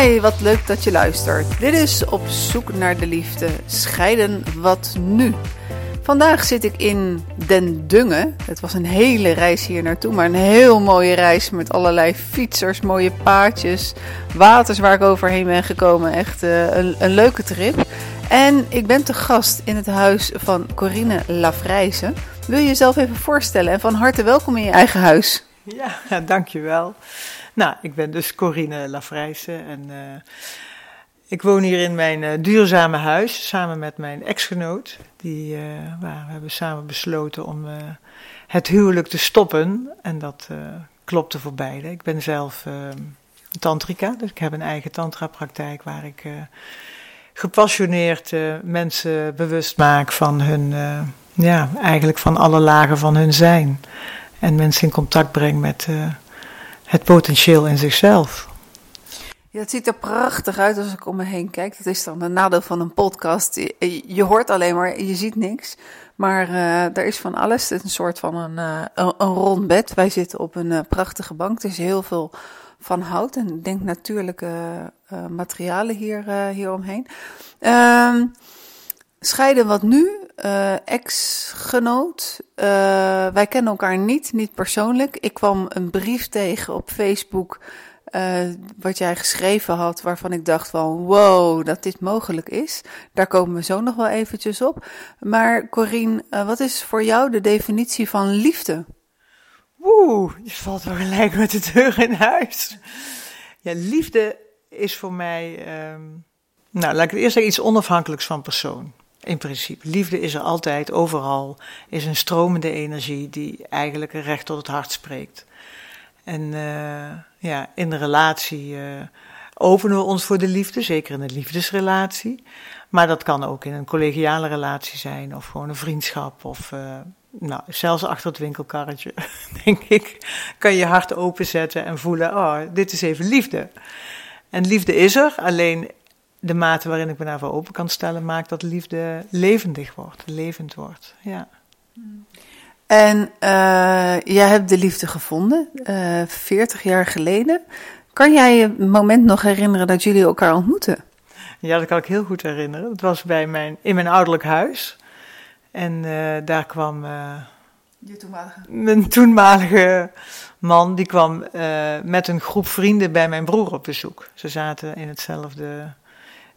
Hi, wat leuk dat je luistert. Dit is Op zoek naar de liefde. Scheiden, wat nu? Vandaag zit ik in Den Dungen. Het was een hele reis hier naartoe, maar een heel mooie reis met allerlei fietsers, mooie paadjes, waters waar ik overheen ben gekomen. Echt uh, een, een, leuke trip. En ik ben te gast in het huis van Corine Lafrijze. Wil je jezelf even voorstellen en van harte welkom in je eigen huis. Ja, dankjewel. Nou, ik ben dus Corine Lafrijse en uh, ik woon hier in mijn uh, duurzame huis samen met mijn ex-genoot. Die, waar we hebben samen besloten om het huwelijk te stoppen en dat klopte voor beide. Ik ben zelf tantrica, dus ik heb een eigen tantra-praktijk waar ik gepassioneerd mensen bewust maak van hun, ja, eigenlijk van alle lagen van hun zijn. En mensen in contact breng met het potentieel in zichzelf. Ja, het ziet er prachtig uit als ik om me heen kijk. Dat is dan een nadeel van een podcast. Je, hoort alleen maar, je ziet niks. Maar uh, er is van alles. Het is een soort van een, uh, een, rond bed. Wij zitten op een uh, prachtige bank. Er is heel veel van hout en denk natuurlijke materialen hier, hier omheen. Ehm, scheiden wat nu? ex-genoot. wij kennen elkaar niet, niet persoonlijk. Ik kwam een brief tegen op Facebook uh, wat jij geschreven had, waarvan ik dacht van wow, dat dit mogelijk is. Daar komen we zo nog wel eventjes op. Maar Corine, uh, wat is voor jou de definitie van liefde? Oeh, je valt wel gelijk met de deur in huis. Ja, liefde is voor mij, um, nou laat ik het eerst iets onafhankelijks van persoon. In principe. Liefde is er altijd, overal. Is een stromende energie die eigenlijk recht tot het hart spreekt. En uh, ja, in de relatie uh, openen we ons voor de liefde, zeker in een liefdesrelatie. Maar dat kan ook in een collegiale relatie zijn, of gewoon een vriendschap, of uh, nou, zelfs achter het winkelkarretje, denk ik, kan je je hart openzetten en voelen: oh, dit is even liefde. En liefde is er, alleen de mate waarin ik me daarvoor open kan stellen, maakt dat liefde levendig wordt, levend wordt. Ja. En uh, jij hebt de liefde gevonden, uh, eh, 40 jaar geleden. Kan jij je moment nog herinneren dat jullie elkaar ontmoetten? Ja, dat kan ik heel goed herinneren. Dat was bij mijn, in mijn ouderlijk huis. En uh, daar kwam. je toenmalige? Mijn toenmalige man, die kwam met een groep vrienden bij mijn broer op bezoek. Ze zaten in hetzelfde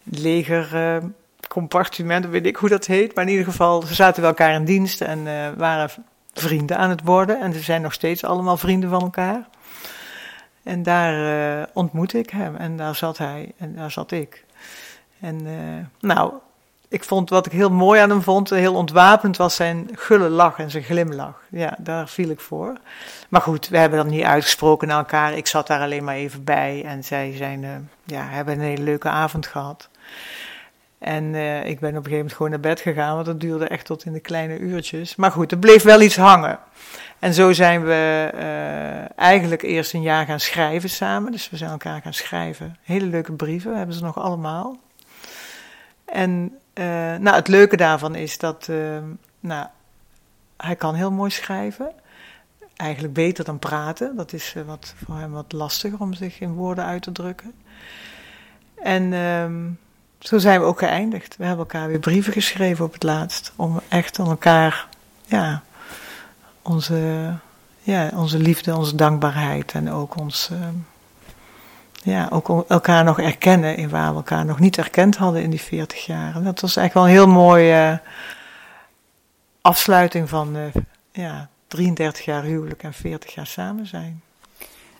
legercompartiment, weet ik hoe dat heet. Maar in ieder geval, ze zaten bij elkaar in dienst en waren vrienden aan het worden. En ze zijn nog steeds allemaal vrienden van elkaar. En daar uh, ontmoette ik hem en daar zat hij en daar zat ik. En nou, ik vond wat ik heel mooi aan hem vond, heel ontwapend, was zijn gulle lach en zijn glimlach. Ja, daar viel ik voor. Maar goed, we hebben dat niet uitgesproken naar elkaar. Ik zat daar alleen maar even bij en zij zijn, ja, hebben een hele leuke avond gehad. En uh, ik ben op een gegeven moment gewoon naar bed gegaan, want dat duurde echt tot in de kleine uurtjes. Maar goed, er bleef wel iets hangen. En zo zijn we uh, eigenlijk eerst een jaar gaan schrijven samen. Dus we zijn elkaar gaan schrijven. Hele leuke brieven, hebben ze nog allemaal. En uh, nou, het leuke daarvan is dat nou, hij kan heel mooi schrijven. Eigenlijk beter dan praten. Dat is wat, voor hem wat lastiger om zich in woorden uit te drukken. En ehm, zo zijn we ook geëindigd. We hebben elkaar weer brieven geschreven op het laatst. Om echt aan elkaar, ja, onze, ja, onze liefde, onze dankbaarheid en ook ons, uh, ja, ook elkaar nog erkennen in waar we elkaar nog niet erkend hadden in die 40 jaar. En dat was echt wel een heel mooie uh, afsluiting van uh, ja, 33 jaar huwelijk en 40 jaar samen zijn.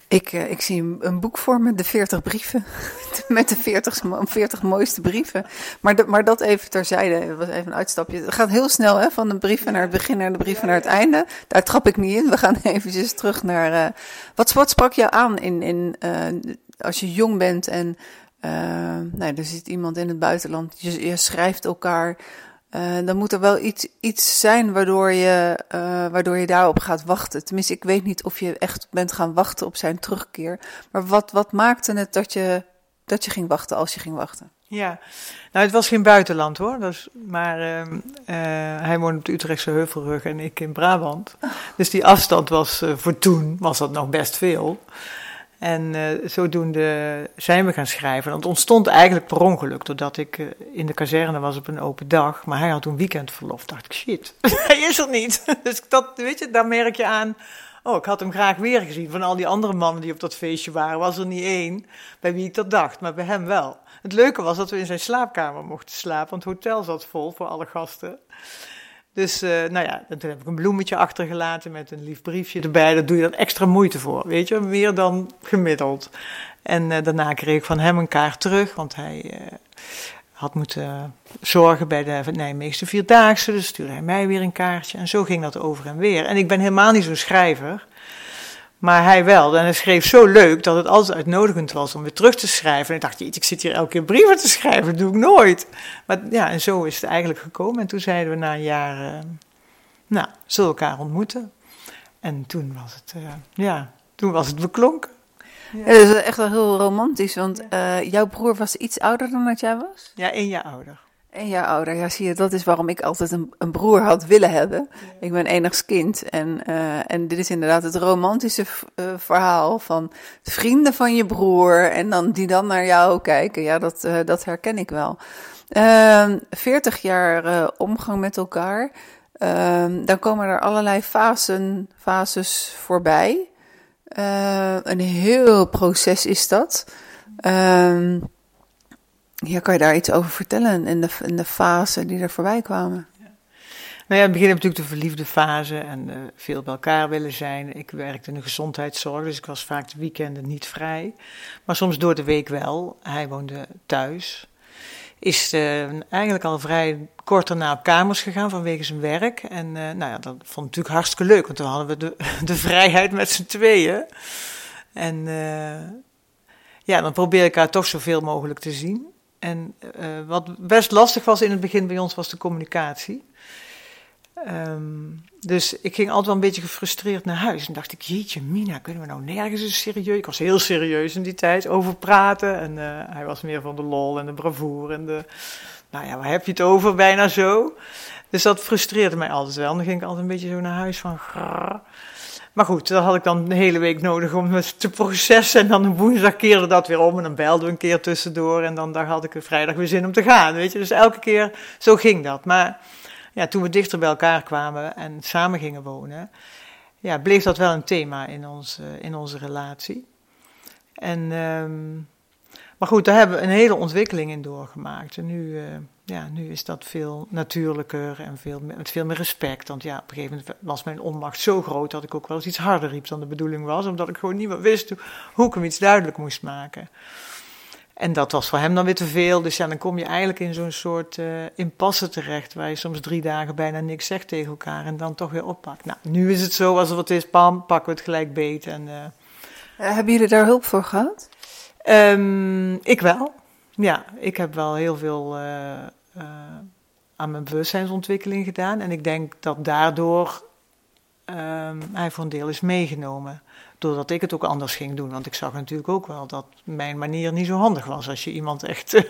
Ik, uh, ik zie een, boek voor me, de 40 brieven. Met de 40, 40 mooiste brieven. Maar, maar dat even terzijde, dat was even een uitstapje. Het gaat heel snel, hè, van de brieven naar het begin naar de brieven naar het einde. Daar trap ik niet in. We gaan eventjes terug naar. Uh, wat, wat sprak je aan in, in, uh, als je jong bent en. nou, er zit iemand in het buitenland. Je schrijft elkaar. Uh, dan moet er wel iets, iets zijn waardoor je, uh, waardoor je daarop gaat wachten. Tenminste, ik weet niet of je echt bent gaan wachten op zijn terugkeer. Maar wat, wat maakte het dat je, dat je ging wachten als je ging wachten? Ja, nou het was geen buitenland hoor. Dus, maar uh, hij woonde op de Utrechtse Heuvelrug en ik in Brabant. Dus die afstand was voor toen, was dat nog best veel. En uh, zodoende zijn we gaan schrijven. Het ontstond eigenlijk per ongeluk, doordat ik uh, in de kazerne was op een open dag. Maar hij had toen weekendverlof. Dacht ik, shit, hij is er niet. Dus dat, weet je, daar merk je aan. Oh, ik had hem graag weer gezien. Van al die andere mannen die op dat feestje waren, was er niet één bij wie ik dat dacht, maar bij hem wel. Het leuke was dat we in zijn slaapkamer mochten slapen, want het hotel zat vol voor alle gasten. Dus uh, nou ja, toen heb ik een bloemetje achtergelaten met een lief briefje erbij. Daar doe je dan extra moeite voor, weet je, meer dan gemiddeld. En uh, daarna kreeg ik van hem een kaart terug, want hij uh, had moeten zorgen bij de Nijmeegse Vierdaagse. Dus stuurde hij mij weer een kaartje en zo ging dat over en weer. En ik ben helemaal niet zo'n schrijver. Maar hij wel. En hij schreef zo leuk dat het altijd uitnodigend was om weer terug te schrijven. En ik dacht, ik zit hier elke keer brieven te schrijven, dat doe ik nooit. Maar ja, en zo is het eigenlijk gekomen. En toen zeiden we na een jaar, uh, nou, zullen we elkaar ontmoeten? En toen was het, uh, ja, toen was het beklonken. Ja. dat is echt wel heel romantisch, want uh, jouw broer was iets ouder dan dat jij was? Ja, één jaar ouder. Een jaar ouder, ja, zie je, dat is waarom ik altijd een, een broer had willen hebben. Ik ben enigs kind en, uh, en dit is inderdaad het romantische uh, verhaal van vrienden van je broer en dan, die dan naar jou kijken. Ja, dat, uh, dat herken ik wel. Ehm, veertig jaar omgang met elkaar, ehm, dan komen er allerlei fasen, fases voorbij. een heel proces is dat. Um, ja, kan je daar iets over vertellen in de, in de fase die er voorbij kwamen? Nou ja, in het begin heb natuurlijk de verliefde fase en uh, veel bij elkaar willen zijn. Ik werkte in de gezondheidszorg, dus ik was vaak de weekenden niet vrij. Maar soms door de week wel. Hij woonde thuis. Is uh, eigenlijk al vrij kort daarna op kamers gegaan vanwege zijn werk. En uh, nou ja, dat vond ik natuurlijk hartstikke leuk, want toen hadden we de, de vrijheid met z'n tweeën. En ja, dan probeer ik haar toch zoveel mogelijk te zien. En uh, wat best lastig was in het begin bij ons was de communicatie. Um, dus ik ging altijd wel een beetje gefrustreerd naar huis. En dacht ik, jeetje Mina, kunnen we nou nergens eens serieus... Ik was heel serieus in die tijd, over praten. En uh, hij was meer van de lol en de bravoure en de... Nou ja, waar heb je het over? Bijna zo. Dus dat frustreerde mij altijd wel. En dan ging ik altijd een beetje zo naar huis van... Grrr. Maar goed, dat had ik dan de hele week nodig om het te processen. En dan een woensdag keerde dat weer om en dan belden we een keer tussendoor. En dan had ik een vrijdag weer zin om te gaan, weet je. Dus elke keer, zo ging dat. Maar ja, toen we dichter bij elkaar kwamen en samen gingen wonen, ja, bleef dat wel een thema in, ons, in onze relatie. En, um, maar goed, daar hebben we een hele ontwikkeling in doorgemaakt. En nu... Uh, ja, nu is dat veel natuurlijker en veel, met veel meer respect. Want ja, op een gegeven moment was mijn onmacht zo groot dat ik ook wel eens iets harder riep dan de bedoeling was. Omdat ik gewoon niet meer wist hoe ik hem iets duidelijk moest maken. En dat was voor hem dan weer te veel. Dus ja, dan kom je eigenlijk in zo'n soort uh, impasse terecht. Waar je soms drie dagen bijna niks zegt tegen elkaar en dan toch weer oppakt. Nou, nu is het zo, als er wat is, pam, pakken we het gelijk beet. En, uh, hebben jullie daar hulp voor gehad? Um, ik wel. Ja, ik heb wel heel veel uh, uh, aan mijn bewustzijnsontwikkeling gedaan. En ik denk dat daardoor um, hij voor een deel is meegenomen. Doordat ik het ook anders ging doen. Want ik zag natuurlijk ook wel dat mijn manier niet zo handig was. Als je iemand echt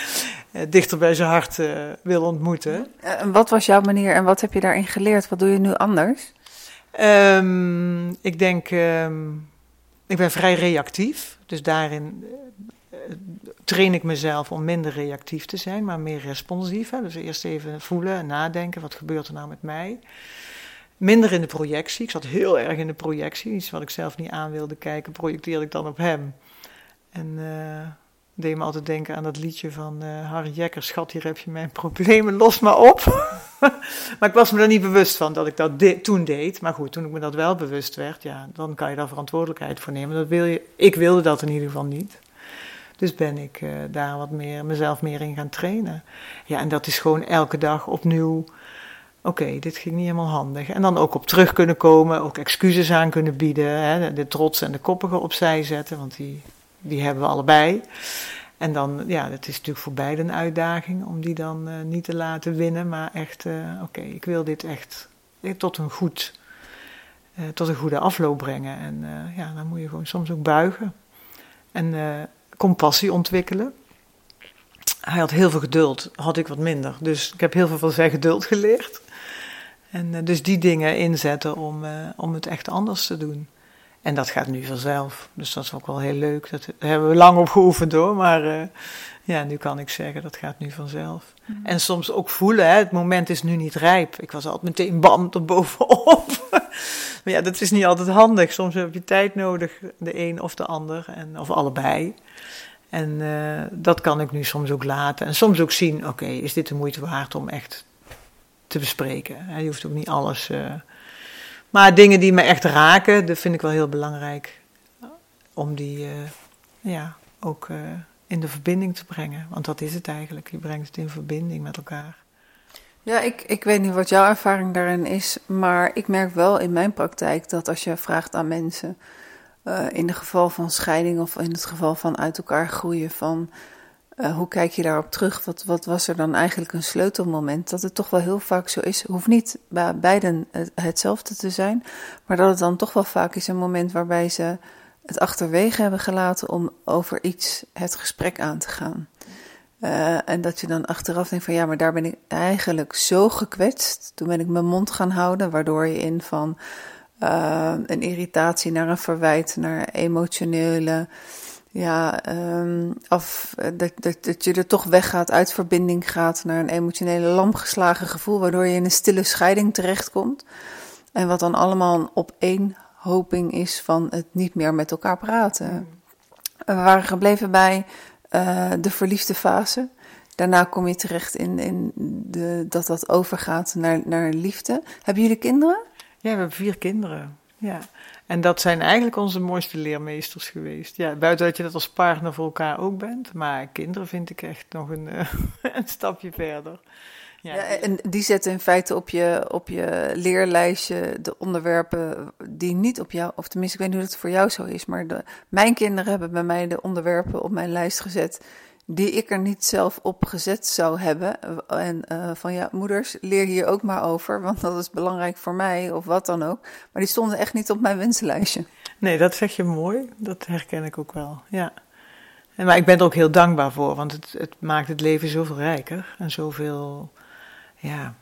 dichter bij zijn hart uh, wil ontmoeten. En wat was jouw manier en wat heb je daarin geleerd? Wat doe je nu anders? Um, ik denk, um, ik ben vrij reactief. Dus daarin train ik mezelf om minder reactief te zijn, maar meer responsief. Hè? Dus eerst even voelen en nadenken, wat gebeurt er nou met mij? Minder in de projectie. Ik zat heel erg in de projectie. Iets wat ik zelf niet aan wilde kijken, projecteerde ik dan op hem. En uh, deed me altijd denken aan dat liedje van uh, Harry Jekker. Schat, hier heb je mijn problemen, los maar op. maar ik was me er niet bewust van dat ik dat toen deed. Maar goed, toen ik me dat wel bewust werd, ja, dan kan je daar verantwoordelijkheid voor nemen. Dat wil je, ik wilde dat in ieder geval niet. Dus ben ik uh, daar wat meer, mezelf meer in gaan trainen. Ja, en dat is gewoon elke dag opnieuw. Oké, dit ging niet helemaal handig. En dan ook op terug kunnen komen, ook excuses aan kunnen bieden. Hè, de trots en de koppige opzij zetten, want die, die hebben we allebei. En dan, ja, het is natuurlijk voor beide een uitdaging om die dan uh, niet te laten winnen. Maar echt, uh, oké, ik wil dit echt tot een goed, tot een goede afloop brengen. En ja, dan moet je gewoon soms ook buigen. En compassie ontwikkelen. Hij had heel veel geduld, had ik wat minder. Dus ik heb heel veel van zijn geduld geleerd. En uh, dus die dingen inzetten om, uh, om het echt anders te doen. En dat gaat nu vanzelf. Dus dat is ook wel heel leuk. Dat hebben we lang op geoefend hoor. Maar uh, ja, nu kan ik zeggen, dat gaat nu vanzelf. Mm. En soms ook voelen, hè, het moment is nu niet rijp. Ik was altijd meteen bam er bovenop. maar ja, dat is niet altijd handig. Soms heb je tijd nodig, de een of de ander, en, of allebei. En uh, dat kan ik nu soms ook laten. En soms ook zien, oké, is dit de moeite waard om echt te bespreken. Je hoeft ook niet alles. Uh... Maar dingen die me echt raken, dat vind ik wel heel belangrijk. Om die uh, ja, ook in de verbinding te brengen. Want dat is het eigenlijk. Je brengt het in verbinding met elkaar. Ja, ik, ik weet niet wat jouw ervaring daarin is. Maar ik merk wel in mijn praktijk dat als je vraagt aan mensen. In het geval van scheiding of in het geval van uit elkaar groeien. van uh, hoe kijk je daarop terug? Wat, wat, was er dan eigenlijk een sleutelmoment? Dat het toch wel heel vaak zo is. Hoeft niet bij beiden hetzelfde te zijn. Maar dat het dan toch wel vaak is een moment waarbij ze het achterwege hebben gelaten om over iets het gesprek aan te gaan. Uh, en dat je dan achteraf denkt van ja, maar daar ben ik eigenlijk zo gekwetst. Toen ben ik mijn mond gaan houden, waardoor je in van uh, een irritatie naar een verwijt, naar emotionele ja, um, eh, dat, dat, je er toch weggaat, uit verbinding gaat naar een emotionele lamgeslagen gevoel, waardoor je in een stille scheiding terechtkomt. En wat dan allemaal een opeenhoping is van het niet meer met elkaar praten. We waren gebleven bij uh, de verliefde fase. Daarna kom je terecht in, in de, dat dat overgaat naar, naar liefde. Hebben jullie kinderen? Ja, we hebben vier kinderen. Ja. En dat zijn eigenlijk onze mooiste leermeesters geweest. Ja, buiten dat je dat als partner voor elkaar ook bent. Maar kinderen vind ik echt nog een, uh, een stapje verder. Ja, ja, en die zetten in feite op je, op je leerlijstje de onderwerpen die niet op jou, of tenminste, ik weet niet hoe het voor jou zo is, maar de, mijn kinderen hebben bij mij de onderwerpen op mijn lijst gezet die ik er niet zelf op gezet zou hebben. En uh, van ja, moeders, leer hier ook maar over, want dat is belangrijk voor mij of wat dan ook. Maar die stonden echt niet op mijn wensenlijstje. Nee, dat zeg je mooi. Dat herken ik ook wel. Ja. En, maar ik ben er ook heel dankbaar voor, want het, het maakt het leven zoveel rijker en zoveel ja,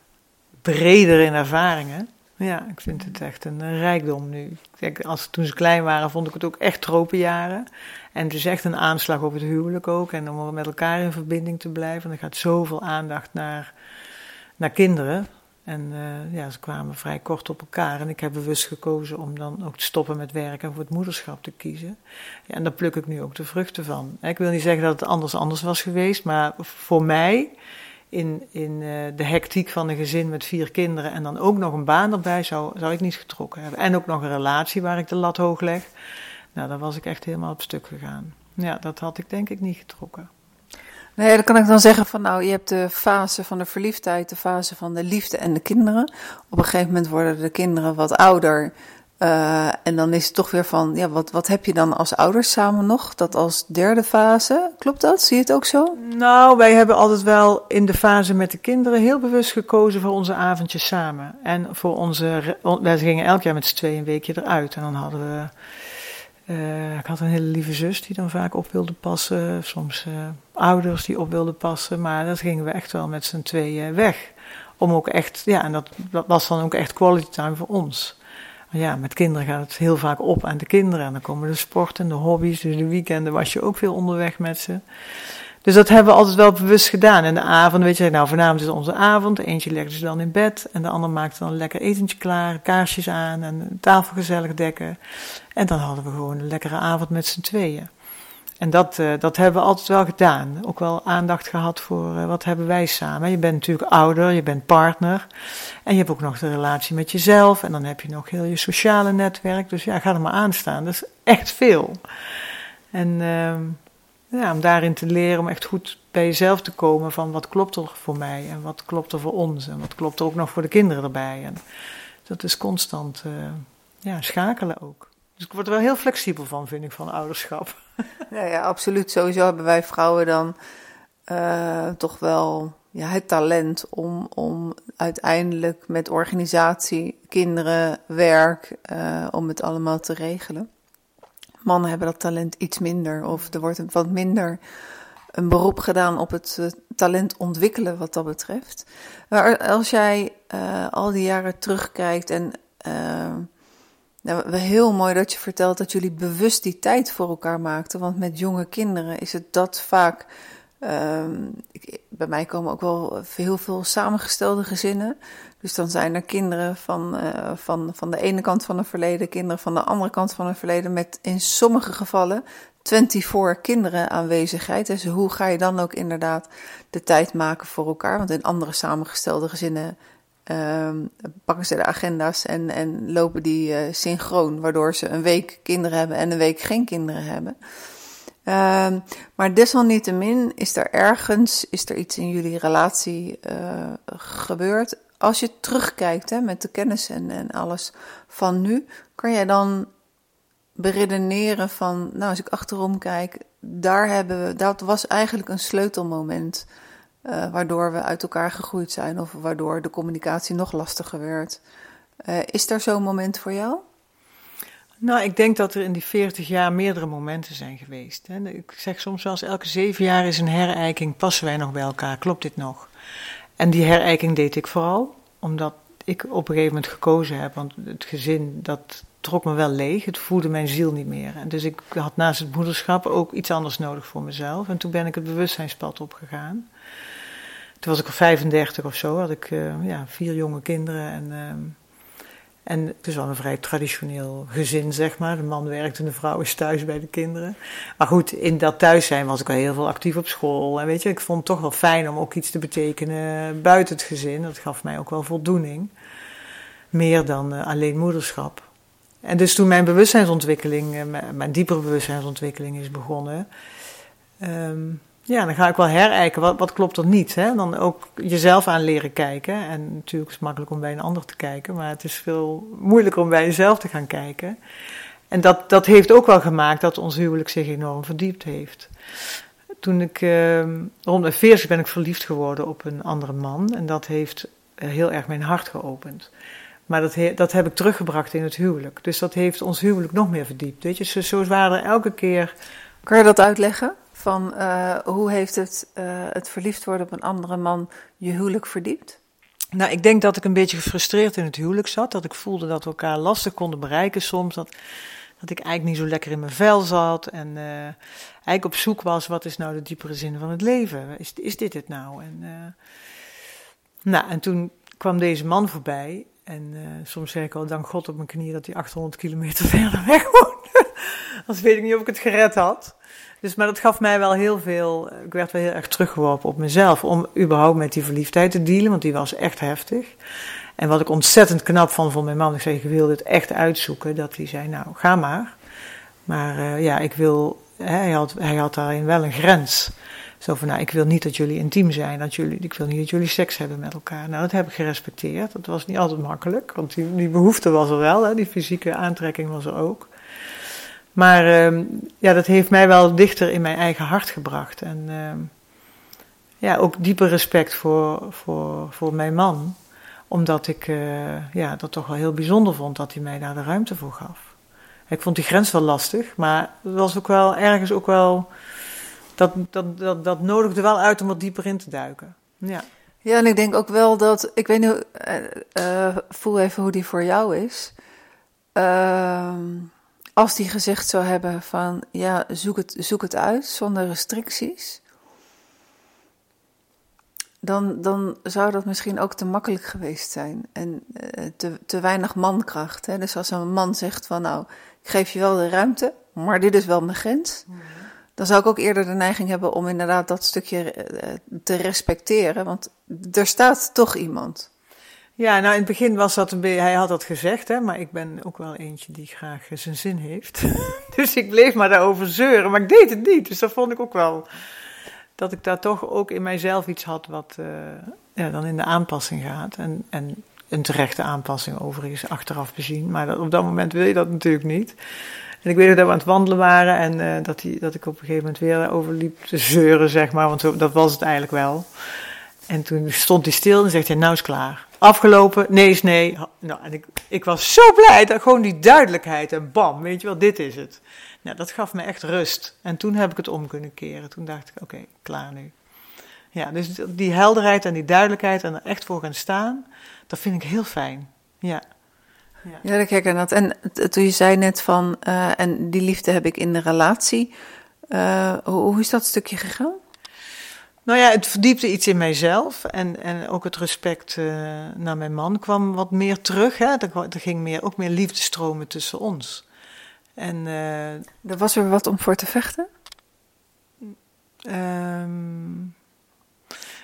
breder in ervaringen. Ja, ik vind het echt een rijkdom nu. Kijk, als, toen ze klein waren, vond ik het ook echt tropenjaren. En het is echt een aanslag op het huwelijk ook. En om met elkaar in verbinding te blijven. Er gaat zoveel aandacht naar, naar kinderen. En uh, ja, ze kwamen vrij kort op elkaar. En ik heb bewust gekozen om dan ook te stoppen met werken en voor het moederschap te kiezen. Ja, en daar pluk ik nu ook de vruchten van. Ik wil niet zeggen dat het anders anders was geweest. Maar voor mij in, in uh, de hectiek van een gezin met vier kinderen en dan ook nog een baan erbij, zou, zou ik niet getrokken hebben. En ook nog een relatie waar ik de lat hoog leg. Nou, dan was ik echt helemaal op stuk gegaan. Ja, dat had ik denk ik niet getrokken. Nee, dan kan ik dan zeggen van nou, je hebt de fase van de verliefdheid, de fase van de liefde en de kinderen. Op een gegeven moment worden de kinderen wat ouder. Uh, en dan is het toch weer van, ja, wat, wat heb je dan als ouders samen nog? Dat als derde fase, klopt dat? Zie je het ook zo? Nou, wij hebben altijd wel in de fase met de kinderen heel bewust gekozen voor onze avondjes samen. En voor onze, wij gingen elk jaar met z'n tweeën een weekje eruit. En dan hadden we, uh, ik had een hele lieve zus die dan vaak op wilde passen. Soms uh, ouders die op wilden passen. Maar dat gingen we echt wel met z'n tweeën weg. Om ook echt, ja, en dat, dat was dan ook echt quality time voor ons ja, met kinderen gaat het heel vaak op aan de kinderen. En dan komen de sporten, de hobby's. Dus de weekenden was je ook veel onderweg met ze. Dus dat hebben we altijd wel bewust gedaan. En de avond, weet je, nou vanavond is onze avond. Eentje legde ze dan in bed. En de ander maakte dan een lekker etentje klaar. Kaarsjes aan en tafel gezellig dekken. En dan hadden we gewoon een lekkere avond met z'n tweeën. En dat, uh, dat hebben we altijd wel gedaan. Ook wel aandacht gehad voor uh, wat hebben wij samen. Je bent natuurlijk ouder, je bent partner. En je hebt ook nog de relatie met jezelf. En dan heb je nog heel je sociale netwerk. Dus ja, ga er maar aan staan. Dat is echt veel. En uh, ja, om daarin te leren, om echt goed bij jezelf te komen van wat klopt er voor mij en wat klopt er voor ons. En wat klopt er ook nog voor de kinderen erbij. En dat is constant uh, ja, schakelen ook. Dus ik word er wel heel flexibel van, vind ik, van ouderschap. Ja, ja absoluut. Sowieso hebben wij vrouwen dan uh, toch wel ja, het talent om, om uiteindelijk met organisatie, kinderen, werk, uh, om het allemaal te regelen. Mannen hebben dat talent iets minder, of er wordt wat minder een beroep gedaan op het uh, talent ontwikkelen wat dat betreft. Maar als jij al die jaren terugkijkt en Nou, heel mooi dat je vertelt dat jullie bewust die tijd voor elkaar maakten. Want met jonge kinderen is het dat vaak. Ehm, bij mij komen ook wel heel veel samengestelde gezinnen. Dus dan zijn er kinderen van, uh, van, van de ene kant van het verleden, kinderen van de andere kant van het verleden. Met in sommige gevallen 24 kinderen aanwezigheid. Dus hoe ga je dan ook inderdaad de tijd maken voor elkaar? Want in andere samengestelde gezinnen uh, pakken ze de agenda's en, en lopen die uh, synchroon, waardoor ze een week kinderen hebben en een week geen kinderen hebben. Uh, maar desalniettemin is er ergens is er iets in jullie relatie uh, gebeurd. Als je terugkijkt hè, met de kennis en, en alles van nu, kan jij dan beredeneren van, nou als ik achterom kijk, daar hebben we, dat was eigenlijk een sleutelmoment uh, waardoor we uit elkaar gegroeid zijn of waardoor de communicatie nog lastiger werd. Uh, is er zo'n moment voor jou? Nou, ik denk dat er in die 40 jaar meerdere momenten zijn geweest. Hè. Ik zeg soms wel elke zeven jaar is een herijking, passen wij nog bij elkaar, klopt dit nog? En die herijking deed ik vooral, omdat ik op een gegeven moment gekozen heb, want het gezin, dat trok me wel leeg. Het voelde mijn ziel niet meer. En dus ik had naast het moederschap ook iets anders nodig voor mezelf. En toen ben ik het bewustzijnspad opgegaan. Toen was ik al 35 of zo, had ik uh, ja, vier jonge kinderen. En, uh, en het is wel een vrij traditioneel gezin, zeg maar. De man werkt en de vrouw is thuis bij de kinderen. Maar goed, in dat thuis zijn was ik al heel veel actief op school. En weet je, ik vond het toch wel fijn om ook iets te betekenen buiten het gezin. Dat gaf mij ook wel voldoening. Meer dan uh, alleen moederschap. En dus toen mijn bewustzijnsontwikkeling, eh, mijn diepere bewustzijnsontwikkeling is begonnen, um, ja, dan ga ik wel herijken, wat, wat klopt er niet? Hè? Dan ook jezelf aan leren kijken. En natuurlijk is het makkelijk om bij een ander te kijken, maar het is veel moeilijker om bij jezelf te gaan kijken. En dat, dat heeft ook wel gemaakt dat ons huwelijk zich enorm verdiept heeft. Toen ik uh, rond mijn 40 ben ik verliefd geworden op een andere man. En dat heeft eh, heel erg mijn hart geopend. Maar dat, dat heb ik teruggebracht in het huwelijk. Dus dat heeft ons huwelijk nog meer verdiept. Weet je, zo, zo waren er elke keer. Kan je dat uitleggen? Van uh, hoe heeft het, uh, het verliefd worden op een andere man je huwelijk verdiept? Nou, ik denk dat ik een beetje gefrustreerd in het huwelijk zat. Dat ik voelde dat we elkaar lastig konden bereiken soms. Dat, dat ik eigenlijk niet zo lekker in mijn vel zat. En uh, eigenlijk op zoek was, wat is nou de diepere zin van het leven? Is, is dit het nou? En, nou, en toen kwam deze man voorbij. En soms zeg ik al, dank God op mijn knieën dat hij 800 kilometer verder weg woonde. Anders weet ik niet of ik het gered had. Dus, maar dat gaf mij wel heel veel. Ik werd wel heel erg teruggeworpen op mezelf. Om überhaupt met die verliefdheid te dealen, want die was echt heftig. En wat ik ontzettend knap van mijn man, ik zei: Ik wil dit echt uitzoeken. Dat hij zei: Nou, ga maar. Maar uh, ja, ik wil. Hij, had, hij had daarin wel een grens. Zo van, nou, ik wil niet dat jullie intiem zijn, dat jullie, ik wil niet dat jullie seks hebben met elkaar. Nou, dat heb ik gerespecteerd. Dat was niet altijd makkelijk, want die, die behoefte was er wel, hè, die fysieke aantrekking was er ook. Maar uh, ja, dat heeft mij wel dichter in mijn eigen hart gebracht. En uh, ja, ook dieper respect voor, voor, voor mijn man. Omdat ik uh, ja, dat toch wel heel bijzonder vond dat hij mij daar de ruimte voor gaf. Ik vond die grens wel lastig, maar het was ook wel ergens ook wel dat, dat, dat, dat nodigde wel uit om wat dieper in te duiken. Ja. Ja, en ik denk ook wel dat, ik weet niet, uh, voel even hoe die voor jou is. Uh, als die gezegd zou hebben van, ja, zoek het, zoek het uit zonder restricties. Dan, dan zou dat misschien ook te makkelijk geweest zijn. En uh, te, te weinig mankracht. Hè? Dus als een man zegt van, nou, ik geef je wel de ruimte, maar dit is wel mijn grens. Mm dan zou ik ook eerder de neiging hebben om inderdaad dat stukje eh, te respecteren. Want er staat toch iemand. Ja, nou in het begin was dat een beetje, hij had dat gezegd, hè, maar ik ben ook wel eentje die graag zijn zin heeft. dus ik bleef maar daarover zeuren, maar ik deed het niet. Dus dat vond ik ook wel, dat ik daar toch ook in mijzelf iets had wat uh, ja, dan in de aanpassing gaat. En, en een terechte aanpassing overigens, achteraf bezien. Maar op dat moment wil je dat natuurlijk niet. En ik weet dat we aan het wandelen waren en uh, dat, die, dat ik op een gegeven moment weer overliep te zeuren, zeg maar. Want dat was het eigenlijk wel. En toen stond hij stil en zegt hij, nou is klaar. Afgelopen, nee is nee. Nou, en ik, ik was zo blij, dat gewoon die duidelijkheid en bam, weet je wel, dit is het. Nou, dat gaf me echt rust. En toen heb ik het om kunnen keren. Toen dacht ik, oké, klaar nu. Ja, dus die helderheid en die duidelijkheid en er echt voor gaan staan, dat vind ik heel fijn. Ja. Ja, ja dat kijk ik En toen je zei net van, uh, en die liefde heb ik in de relatie. Hoe, hoe is dat stukje gegaan? Nou ja, het verdiepte iets in mijzelf. En, en ook het respect uh, naar mijn man kwam wat meer terug. Hè. Er, er ging meer, ook meer liefde stromen tussen ons. En, uh, er was er wat om voor te vechten? Um,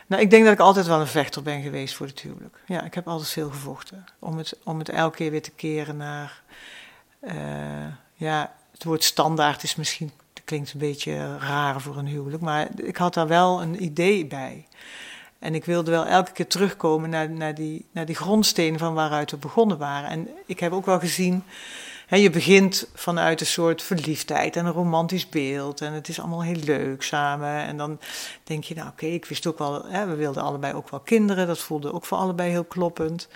nou, ik denk dat ik altijd wel een vechter ben geweest voor het huwelijk. Ja, ik heb altijd veel gevochten. Om het, om het elke keer weer te keren naar. Uh, ja, het woord standaard is misschien. Klinkt een beetje raar voor een huwelijk. Maar ik had daar wel een idee bij. En ik wilde wel elke keer terugkomen naar, naar, die, naar die grondstenen van waaruit we begonnen waren. En ik heb ook wel gezien je begint vanuit een soort verliefdheid en een romantisch beeld. En het is allemaal heel leuk samen. En dan denk je, nou oké, ik wist ook wel, hè, we wilden allebei ook wel kinderen. Dat voelde ook voor allebei heel kloppend.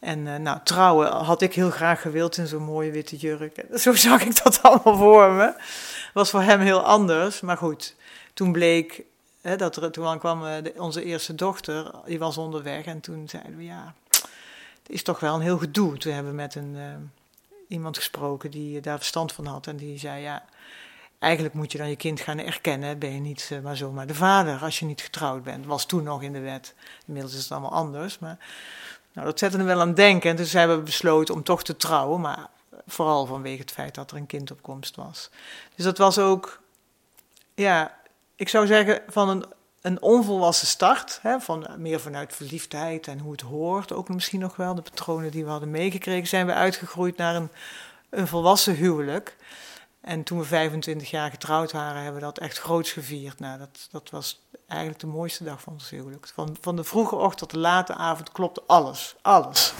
En uh, nou, trouwen had ik heel graag gewild in zo'n mooie witte jurk. Zo zag ik dat allemaal voor me. Was voor hem heel anders. Maar goed, toen bleek hè, dat er, toen kwam uh, onze eerste dochter, die was onderweg. En toen zeiden we, ja, het is toch wel een heel gedoe. Toen hebben we met een... Uh, iemand gesproken die daar verstand van had. En die zei, ja, eigenlijk moet je dan je kind gaan erkennen. Ben je niet maar zomaar de vader als je niet getrouwd bent. Was toen nog in de wet. Inmiddels is het allemaal anders. Maar nou, dat zette hem wel aan denken. En toen hebben we besloten om toch te trouwen. Maar vooral vanwege het feit dat er een kind op komst was. Dus dat was ook, ja, ik zou zeggen van een een onvolwassen start, hè, van, meer vanuit verliefdheid en hoe het hoort, ook misschien nog wel, de patronen die we hadden meegekregen, zijn we uitgegroeid naar een, een volwassen huwelijk. En toen we 25 jaar getrouwd waren, hebben we dat echt groots gevierd. Nou, dat, dat was eigenlijk de mooiste dag van ons huwelijk. Van, van de vroege ochtend tot de late avond klopte alles, alles.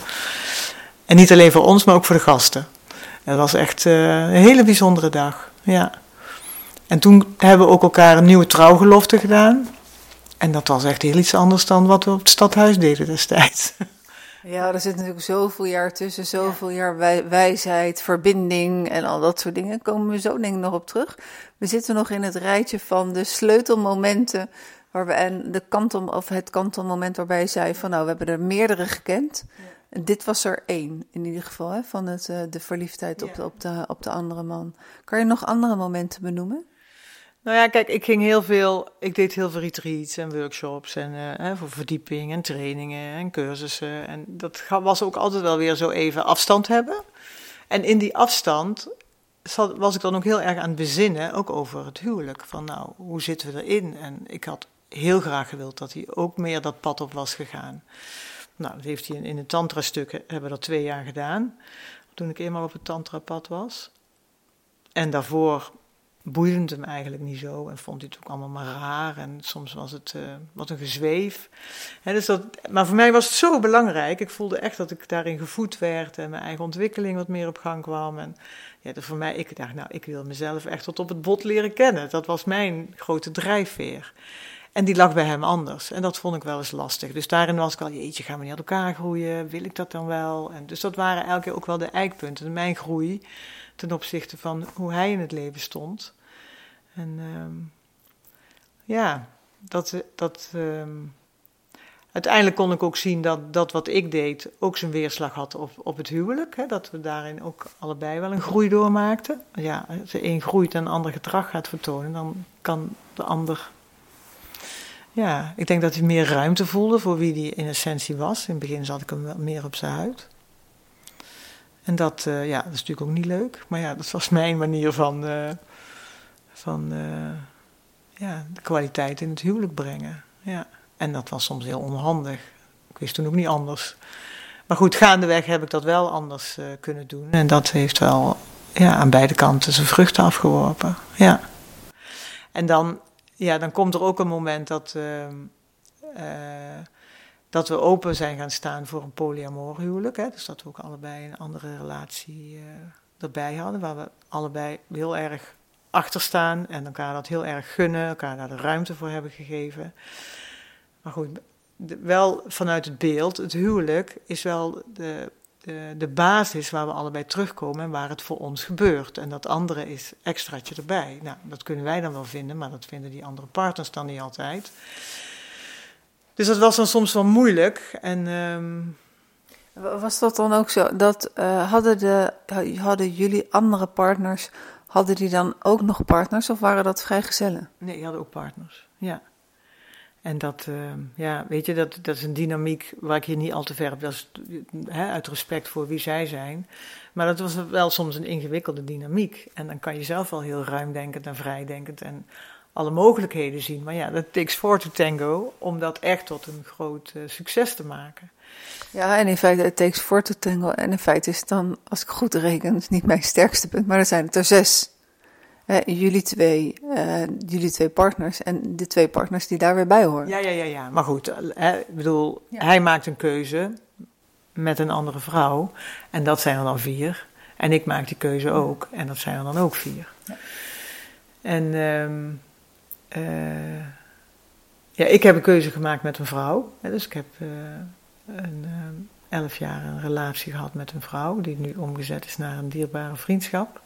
En niet alleen voor ons, maar ook voor de gasten. Het was echt uh, een hele bijzondere dag, ja. En toen hebben we ook elkaar een nieuwe trouwgelofte gedaan. En dat was echt heel iets anders dan wat we op het stadhuis deden destijds. Ja, er zit natuurlijk zoveel jaar tussen, zoveel jaar wijsheid, verbinding en al dat soort dingen. Komen we zo denk ik nog op terug. We zitten nog in het rijtje van de sleutelmomenten waar we, en de kantom, of het kantelmoment waarbij je zei van nou, we hebben er meerdere gekend. En dit was er één, in ieder geval, hè, van het, eh, de verliefdheid op, de, op, de, op de andere man. Kan je nog andere momenten benoemen? Nou ja, kijk, ik ging heel veel, ik deed heel veel retreats en workshops en uh, voor verdieping en trainingen en cursussen. En dat was ook altijd wel weer zo even afstand hebben. En in die afstand was ik dan ook heel erg aan het bezinnen, ook over het huwelijk. Van nou, hoe zitten we erin? En ik had heel graag gewild dat hij ook meer dat pad op was gegaan. Nou, dat heeft hij in, het tantra-stuk, hebben we dat twee jaar gedaan. Toen ik eenmaal op het tantra-pad was. En daarvoor boeide hem eigenlijk niet zo en vond hij het ook allemaal maar raar en soms was het uh, wat een gezweef. dus dat, maar voor mij was het zo belangrijk. Ik voelde echt dat ik daarin gevoed werd en mijn eigen ontwikkeling wat meer op gang kwam. En ja, voor mij, ik dacht, nou, ik wil mezelf echt tot op het bot leren kennen. Dat was mijn grote drijfveer. En die lag bij hem anders. En dat vond ik wel eens lastig. Dus daarin was ik al, jeetje, gaan we niet uit elkaar groeien? Wil ik dat dan wel? En dus dat waren elke keer ook wel de eikpunten. Mijn groei ten opzichte van hoe hij in het leven stond. En um, ja, dat, dat, um, uiteindelijk kon ik ook zien dat dat wat ik deed ook zijn weerslag had op, op het huwelijk. Hè, dat we daarin ook allebei wel een groei doormaakten. Ja, als de een groeit en een ander gedrag gaat vertonen, dan kan de ander. Ja, ik denk dat hij meer ruimte voelde voor wie hij in essentie was. In het begin zat ik hem wel meer op zijn huid. En dat, uh, ja, dat is natuurlijk ook niet leuk. Maar ja, dat was mijn manier van, uh, van uh, ja, de kwaliteit in het huwelijk brengen. Ja. En dat was soms heel onhandig. Ik wist toen ook niet anders. Maar goed, gaandeweg heb ik dat wel anders kunnen doen. En dat heeft wel ja, aan beide kanten zijn vruchten afgeworpen. Ja. En dan, ja, dan komt er ook een moment dat ehm, dat we open zijn gaan staan voor een polyamor huwelijk. Hè? Dus dat we ook allebei een andere relatie uh, erbij hadden, waar we allebei heel erg achter staan en elkaar dat heel erg gunnen, elkaar daar de ruimte voor hebben gegeven. Maar goed, wel vanuit het beeld, het huwelijk is wel de, de, de, basis waar we allebei terugkomen en waar het voor ons gebeurt. En dat andere is extraatje erbij. Nou, dat kunnen wij dan wel vinden, maar dat vinden die andere partners dan niet altijd. Dus dat was dan soms wel moeilijk. En, um... Was dat dan ook zo? Dat uh, hadden, de, hadden jullie andere partners, hadden die dan ook nog partners of waren dat vrijgezellen? Nee, die hadden ook partners, ja. En dat, uh, ja, weet je, dat, dat is een dynamiek waar ik hier niet al te ver op, dat is hè, uit respect voor wie zij zijn. Maar dat was wel soms een ingewikkelde dynamiek. En dan kan je zelf wel heel ruimdenkend en vrijdenkend en alle mogelijkheden zien. Maar ja, dat takes four to tango om dat echt tot een groot uh, succes te maken. Ja, en in feite, het takes four to tango. En in feite is het dan, als ik goed reken, niet mijn sterkste punt, maar er zijn er zes. Uh, jullie, twee, uh, jullie twee partners en de twee partners die daar weer bij horen. Ja, ja, ja, ja. maar goed, hè, ik bedoel, ja. hij maakt een keuze met een andere vrouw en dat zijn er dan vier. En ik maak die keuze ook en dat zijn er dan ook vier. Ja. En um, uh, ja, ik heb een keuze gemaakt met een vrouw. Hè, dus ik heb uh, een, um, elf jaar een relatie gehad met een vrouw, die nu omgezet is naar een dierbare vriendschap.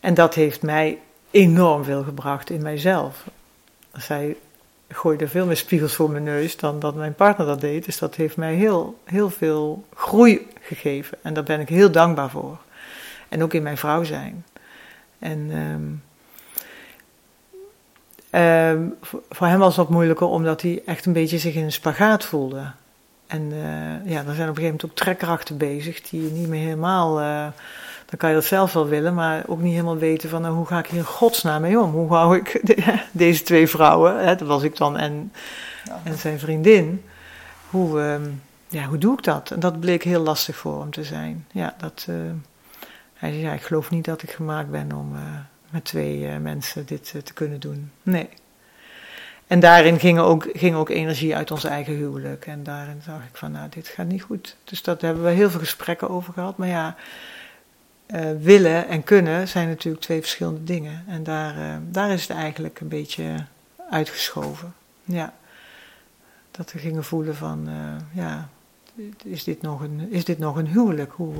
En dat heeft mij enorm veel gebracht in mijzelf. Zij gooide veel meer spiegels voor mijn neus dan dat mijn partner dat deed. Dus dat heeft mij heel, heel veel groei gegeven. En daar ben ik heel dankbaar voor. En ook in mijn vrouw zijn. En um, um, voor hem was dat moeilijker omdat hij echt een beetje zich in een spagaat voelde. En uh, ja, er zijn op een gegeven moment ook trekkrachten bezig die niet meer helemaal. Uh, dan kan je dat zelf wel willen, maar ook niet helemaal weten van nou, hoe ga ik hier in godsnaam mee om? Hoe hou ik de, deze twee vrouwen, hè, dat was ik dan en, ja. en zijn vriendin, hoe, um, ja, hoe doe ik dat? En dat bleek heel lastig voor hem te zijn. Ja, dat, uh, hij zei, ja, ik geloof niet dat ik gemaakt ben om uh, met twee uh, mensen dit te kunnen doen. Nee. En daarin ging ook, ging ook energie uit ons eigen huwelijk. En daarin zag ik van, nou, dit gaat niet goed. Dus dat hebben we heel veel gesprekken over gehad. Maar ja, uh, willen en kunnen zijn natuurlijk twee verschillende dingen. En daar, uh, daar is het eigenlijk een beetje uitgeschoven. Ja. Dat we gingen voelen van, uh, ja, is dit nog een, is dit nog een huwelijk? Hoe,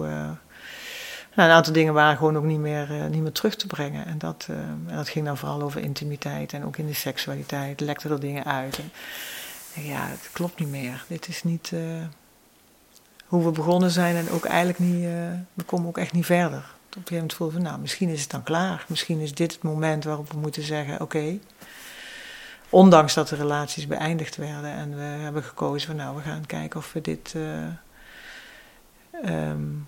nou, een aantal dingen waren gewoon ook niet meer, niet meer terug te brengen. En dat, en dat ging dan vooral over intimiteit en ook in de seksualiteit. Lekte er dingen uit. En, ja, het klopt niet meer. Dit is niet hoe we begonnen zijn en ook eigenlijk niet, uh, we komen ook echt niet verder. Op een gegeven moment voelen we, nou, misschien is het dan klaar. Misschien is dit het moment waarop we moeten zeggen, oké. Ondanks dat de relaties beëindigd werden en we hebben gekozen van, nou, we gaan kijken of we dit uh, um,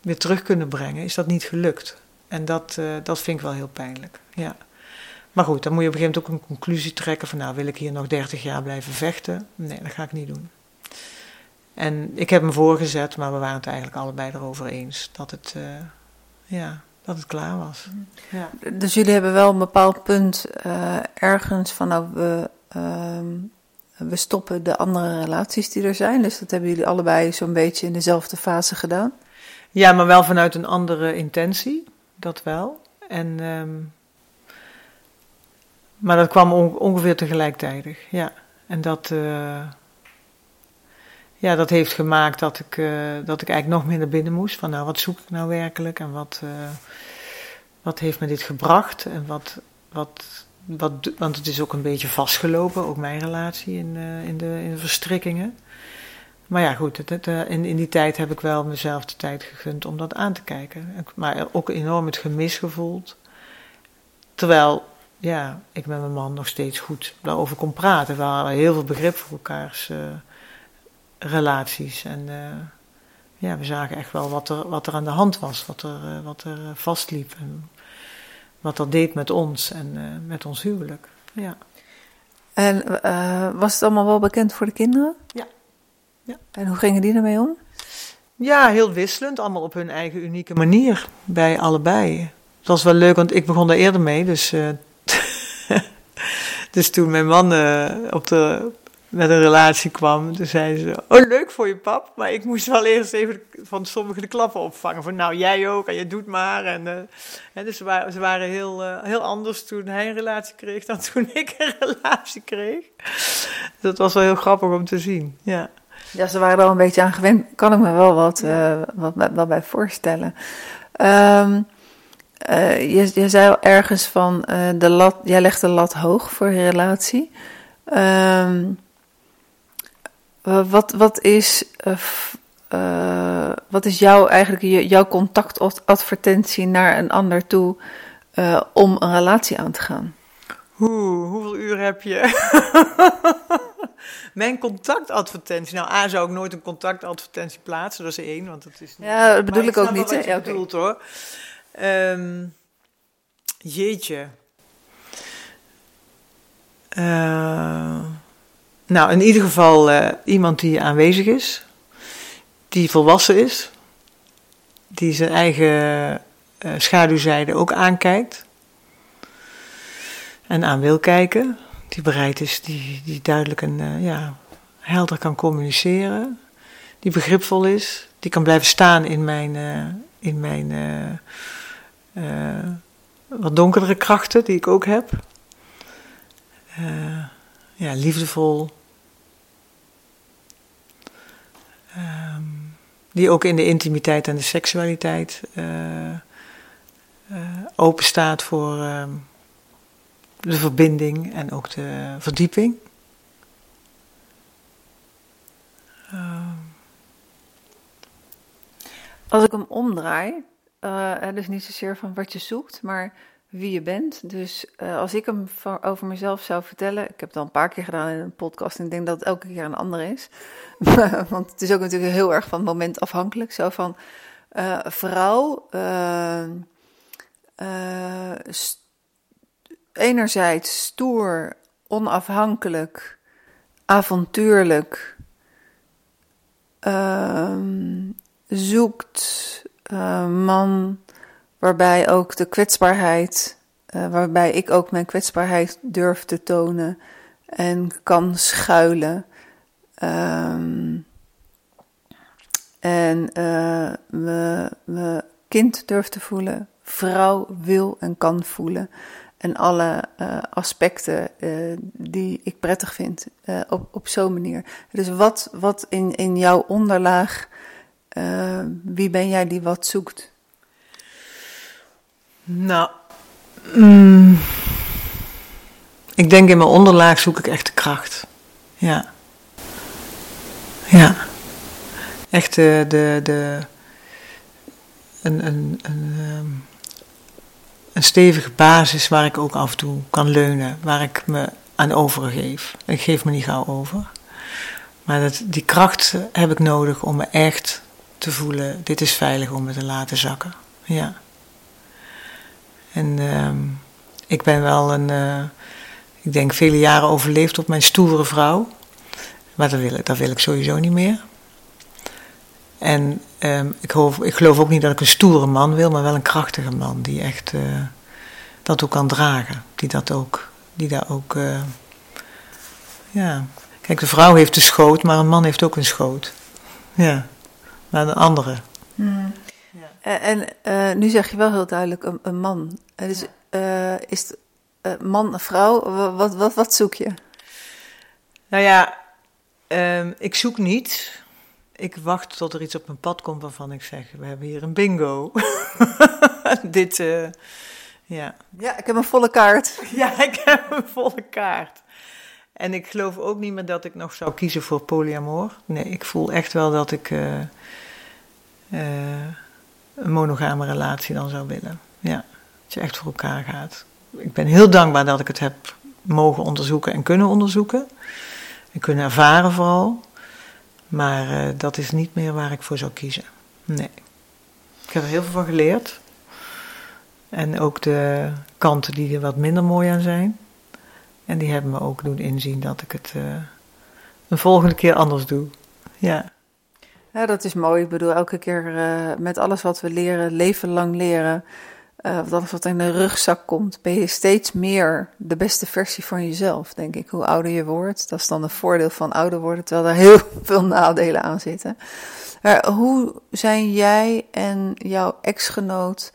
weer terug kunnen brengen, is dat niet gelukt. En dat, uh, dat vind ik wel heel pijnlijk, ja. Maar goed, dan moet je op een gegeven moment ook een conclusie trekken van, nou, wil ik hier nog 30 jaar blijven vechten? Nee, dat ga ik niet doen. En ik heb hem voorgezet, maar we waren het eigenlijk allebei erover eens dat het, uh, ja, dat het klaar was. Ja. Dus jullie hebben wel een bepaald punt uh, ergens van nou, we, uh, we stoppen de andere relaties die er zijn. Dus dat hebben jullie allebei zo'n beetje in dezelfde fase gedaan? Ja, maar wel vanuit een andere intentie, dat wel. En, um, maar dat kwam on ongeveer tegelijkertijd, ja. En dat... Uh, ja, dat heeft gemaakt dat ik, uh, dat ik eigenlijk nog meer naar binnen moest. Van nou, wat zoek ik nou werkelijk en wat, uh, wat heeft me dit gebracht? En wat, wat, wat, want het is ook een beetje vastgelopen, ook mijn relatie in, uh, in, de, in de verstrikkingen. Maar ja, goed, het, het, in, in die tijd heb ik wel mezelf de tijd gegund om dat aan te kijken. Maar ook enorm het gemis gevoeld. Terwijl, ja, ik met mijn man nog steeds goed daarover kon praten. We hadden heel veel begrip voor elkaars relaties. En uh, ja, we zagen echt wel wat er, wat er aan de hand was, wat er, uh, wat er uh, vastliep. En wat dat deed met ons en met ons huwelijk. Ja. En was het allemaal wel bekend voor de kinderen? Ja. ja. En hoe gingen die ermee om? Ja, heel wisselend. Allemaal op hun eigen unieke manier. Bij allebei. Het was wel leuk, want ik begon daar eerder mee. Dus, dus toen mijn man op de met een relatie kwam. Toen zei ze, oh leuk voor je pap, maar ik moest wel eerst even van sommigen de klappen opvangen. Van nou jij ook en je doet maar. En, uh, hè, dus ze waren, ze waren heel, uh, heel anders toen hij een relatie kreeg dan toen ik een relatie kreeg. Dat was wel heel grappig om te zien, ja. Ja, ze waren er al een beetje aan gewend. Kan ik me wel wat, uh, wat, wat, bij voorstellen. Um, je, je zei al ergens van, de lat, jij legt de lat hoog voor je relatie. Um, wat, wat is uh, wat is jouw, eigenlijk jouw contactadvertentie naar een ander toe uh, om een relatie aan te gaan? Oeh, hoeveel uur heb je? Mijn contactadvertentie. Nou, A zou ik nooit een contactadvertentie plaatsen, dat is één, want dat is niet. Ja, dat bedoel ik, ook niet. Hè? bedoelt hoor. Um, jeetje. Uh, nou, in ieder geval uh, iemand die aanwezig is, die volwassen is, die zijn eigen uh, schaduwzijde ook aankijkt en aan wil kijken, die bereid is, die, die duidelijk en uh, ja, helder kan communiceren, die begripvol is, die kan blijven staan in mijn, in mijn wat donkere krachten die ik ook heb. ja, liefdevol, Um, die ook in de intimiteit en de seksualiteit uh, uh, open staat voor uh, de verbinding en ook de verdieping. Ehm. Als ik hem omdraai, dus niet zozeer van wat je zoekt, maar wie je bent. Dus uh, als ik hem over mezelf zou vertellen, ik heb het al een paar keer gedaan in een podcast en ik denk dat het elke keer een ander is. Want het is ook natuurlijk heel erg van het moment afhankelijk. Zo van uh, vrouw, uh, st enerzijds stoer, onafhankelijk, avontuurlijk, ehm, zoekt man waarbij ook de kwetsbaarheid, uh, waarbij ik ook mijn kwetsbaarheid durf te tonen en kan schuilen. Um, en uh, kind durf te voelen, vrouw wil en kan voelen. En alle uh, aspecten die ik prettig vind op, op zo'n manier. Dus wat, wat in, in jouw onderlaag, wie ben jij die wat zoekt? Nou, mm, ik denk in mijn onderlaag zoek ik echt de kracht. Ja. Ja. Echt de, de, een, een, een, ehm, een stevige basis waar ik ook af en toe kan leunen, waar ik me aan overgeef. Ik geef me niet gauw over. Maar dat, die kracht heb ik nodig om me echt te voelen, dit is veilig om me te laten zakken. Ja. En uh, ik ben wel een, uh, ik denk vele jaren overleefd op mijn stoere vrouw. Maar dat wil, ik, dat wil ik sowieso niet meer. En um, ik, geloof, ik geloof ook niet dat ik een stoere man wil, maar wel een krachtige man die echt uh, dat ook kan dragen. Die dat ook, die daar ook, uh, ja. Kijk, de vrouw heeft een schoot, maar een man heeft ook een schoot. Ja, maar een andere. Hmm. Eh, en uh, nu zeg je wel heel duidelijk een, een man. Uh, dus is het man, vrouw, wat, wat, wat zoek je? Nou ja, um, ik zoek niet. Ik wacht tot er iets op mijn pad komt waarvan ik zeg: we hebben hier een bingo. Dit, ja. Ja, ik heb een volle kaart. ja, ik heb een volle kaart. En ik geloof ook niet meer dat ik nog zou kiezen voor polyamor. Nee, ik voel echt wel dat ik een monogame relatie dan zou willen. Ja, dat je echt voor elkaar gaat. Ik ben heel dankbaar dat ik het heb mogen onderzoeken en kunnen onderzoeken. En kunnen ervaren vooral. Maar uh, dat is niet meer waar ik voor zou kiezen. Nee. Ik heb er heel veel van geleerd. En ook de kanten die er wat minder mooi aan zijn. En die hebben me ook doen inzien dat ik het uh, een volgende keer anders doe. Ja. Ja, dat is mooi. Ik bedoel, elke keer uh, met alles wat we leren, leven lang leren, uh, alles wat in de rugzak komt, ben je steeds meer de beste versie van jezelf, denk ik. Hoe ouder je wordt, dat is dan een voordeel van ouder worden, terwijl er heel veel nadelen aan zitten. Maar hoe zijn jij en jouw ex-genoot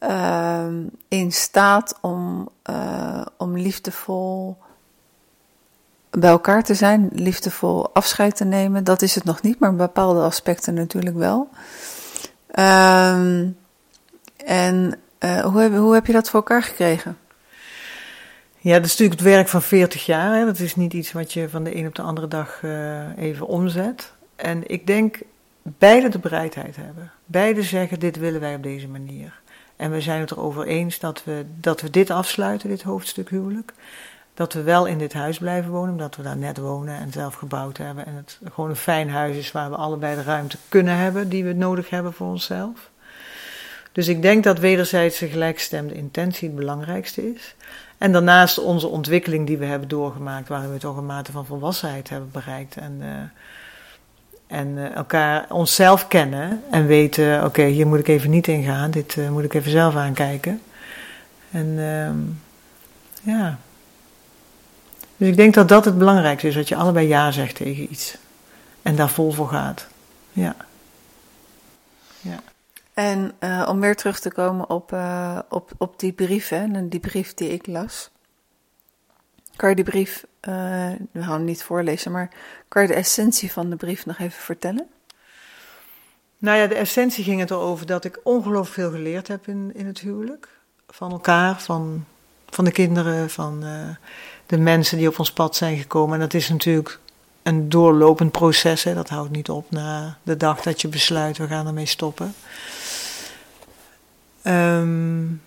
uh, in staat om, uh, om liefdevol bij elkaar te zijn, liefdevol afscheid te nemen. Dat is het nog niet, maar bepaalde aspecten natuurlijk wel. Um, en uh, hoe, heb, hoe heb je dat voor elkaar gekregen? Ja, dat is natuurlijk het werk van 40 jaar. Hè. Dat is niet iets wat je van de een op de andere dag uh, even omzet. En ik denk beide de bereidheid hebben. Beide zeggen, dit willen wij op deze manier. En we zijn het erover eens dat we, dat we dit afsluiten, dit hoofdstuk huwelijk. Dat we wel in dit huis blijven wonen, omdat we daar net wonen en zelf gebouwd hebben. En het gewoon een fijn huis is waar we allebei de ruimte kunnen hebben die we nodig hebben voor onszelf. Dus ik denk dat wederzijdse gelijkstemde intentie het belangrijkste is. En daarnaast onze ontwikkeling die we hebben doorgemaakt, waarin we toch een mate van volwassenheid hebben bereikt. En, uh, en uh, elkaar onszelf kennen en weten, oké, hier moet ik even niet in gaan, dit uh, moet ik even zelf aankijken. En ja. Dus ik denk dat dat het belangrijkste is, dat je allebei ja zegt tegen iets. En daar vol voor gaat. Ja. Ja. En uh, om weer terug te komen op, uh, op, op die brief, hè, en die brief die ik las. Kan je die brief, uh, we gaan hem niet voorlezen, maar kan je de essentie van de brief nog even vertellen? Nou ja, de essentie ging het erover dat ik ongelooflijk veel geleerd heb in, in het huwelijk. Van elkaar, van, van de kinderen, van de mensen die op ons pad zijn gekomen. En dat is natuurlijk een doorlopend proces, hè. dat houdt niet op na de dag dat je besluit, we gaan ermee stoppen. Um,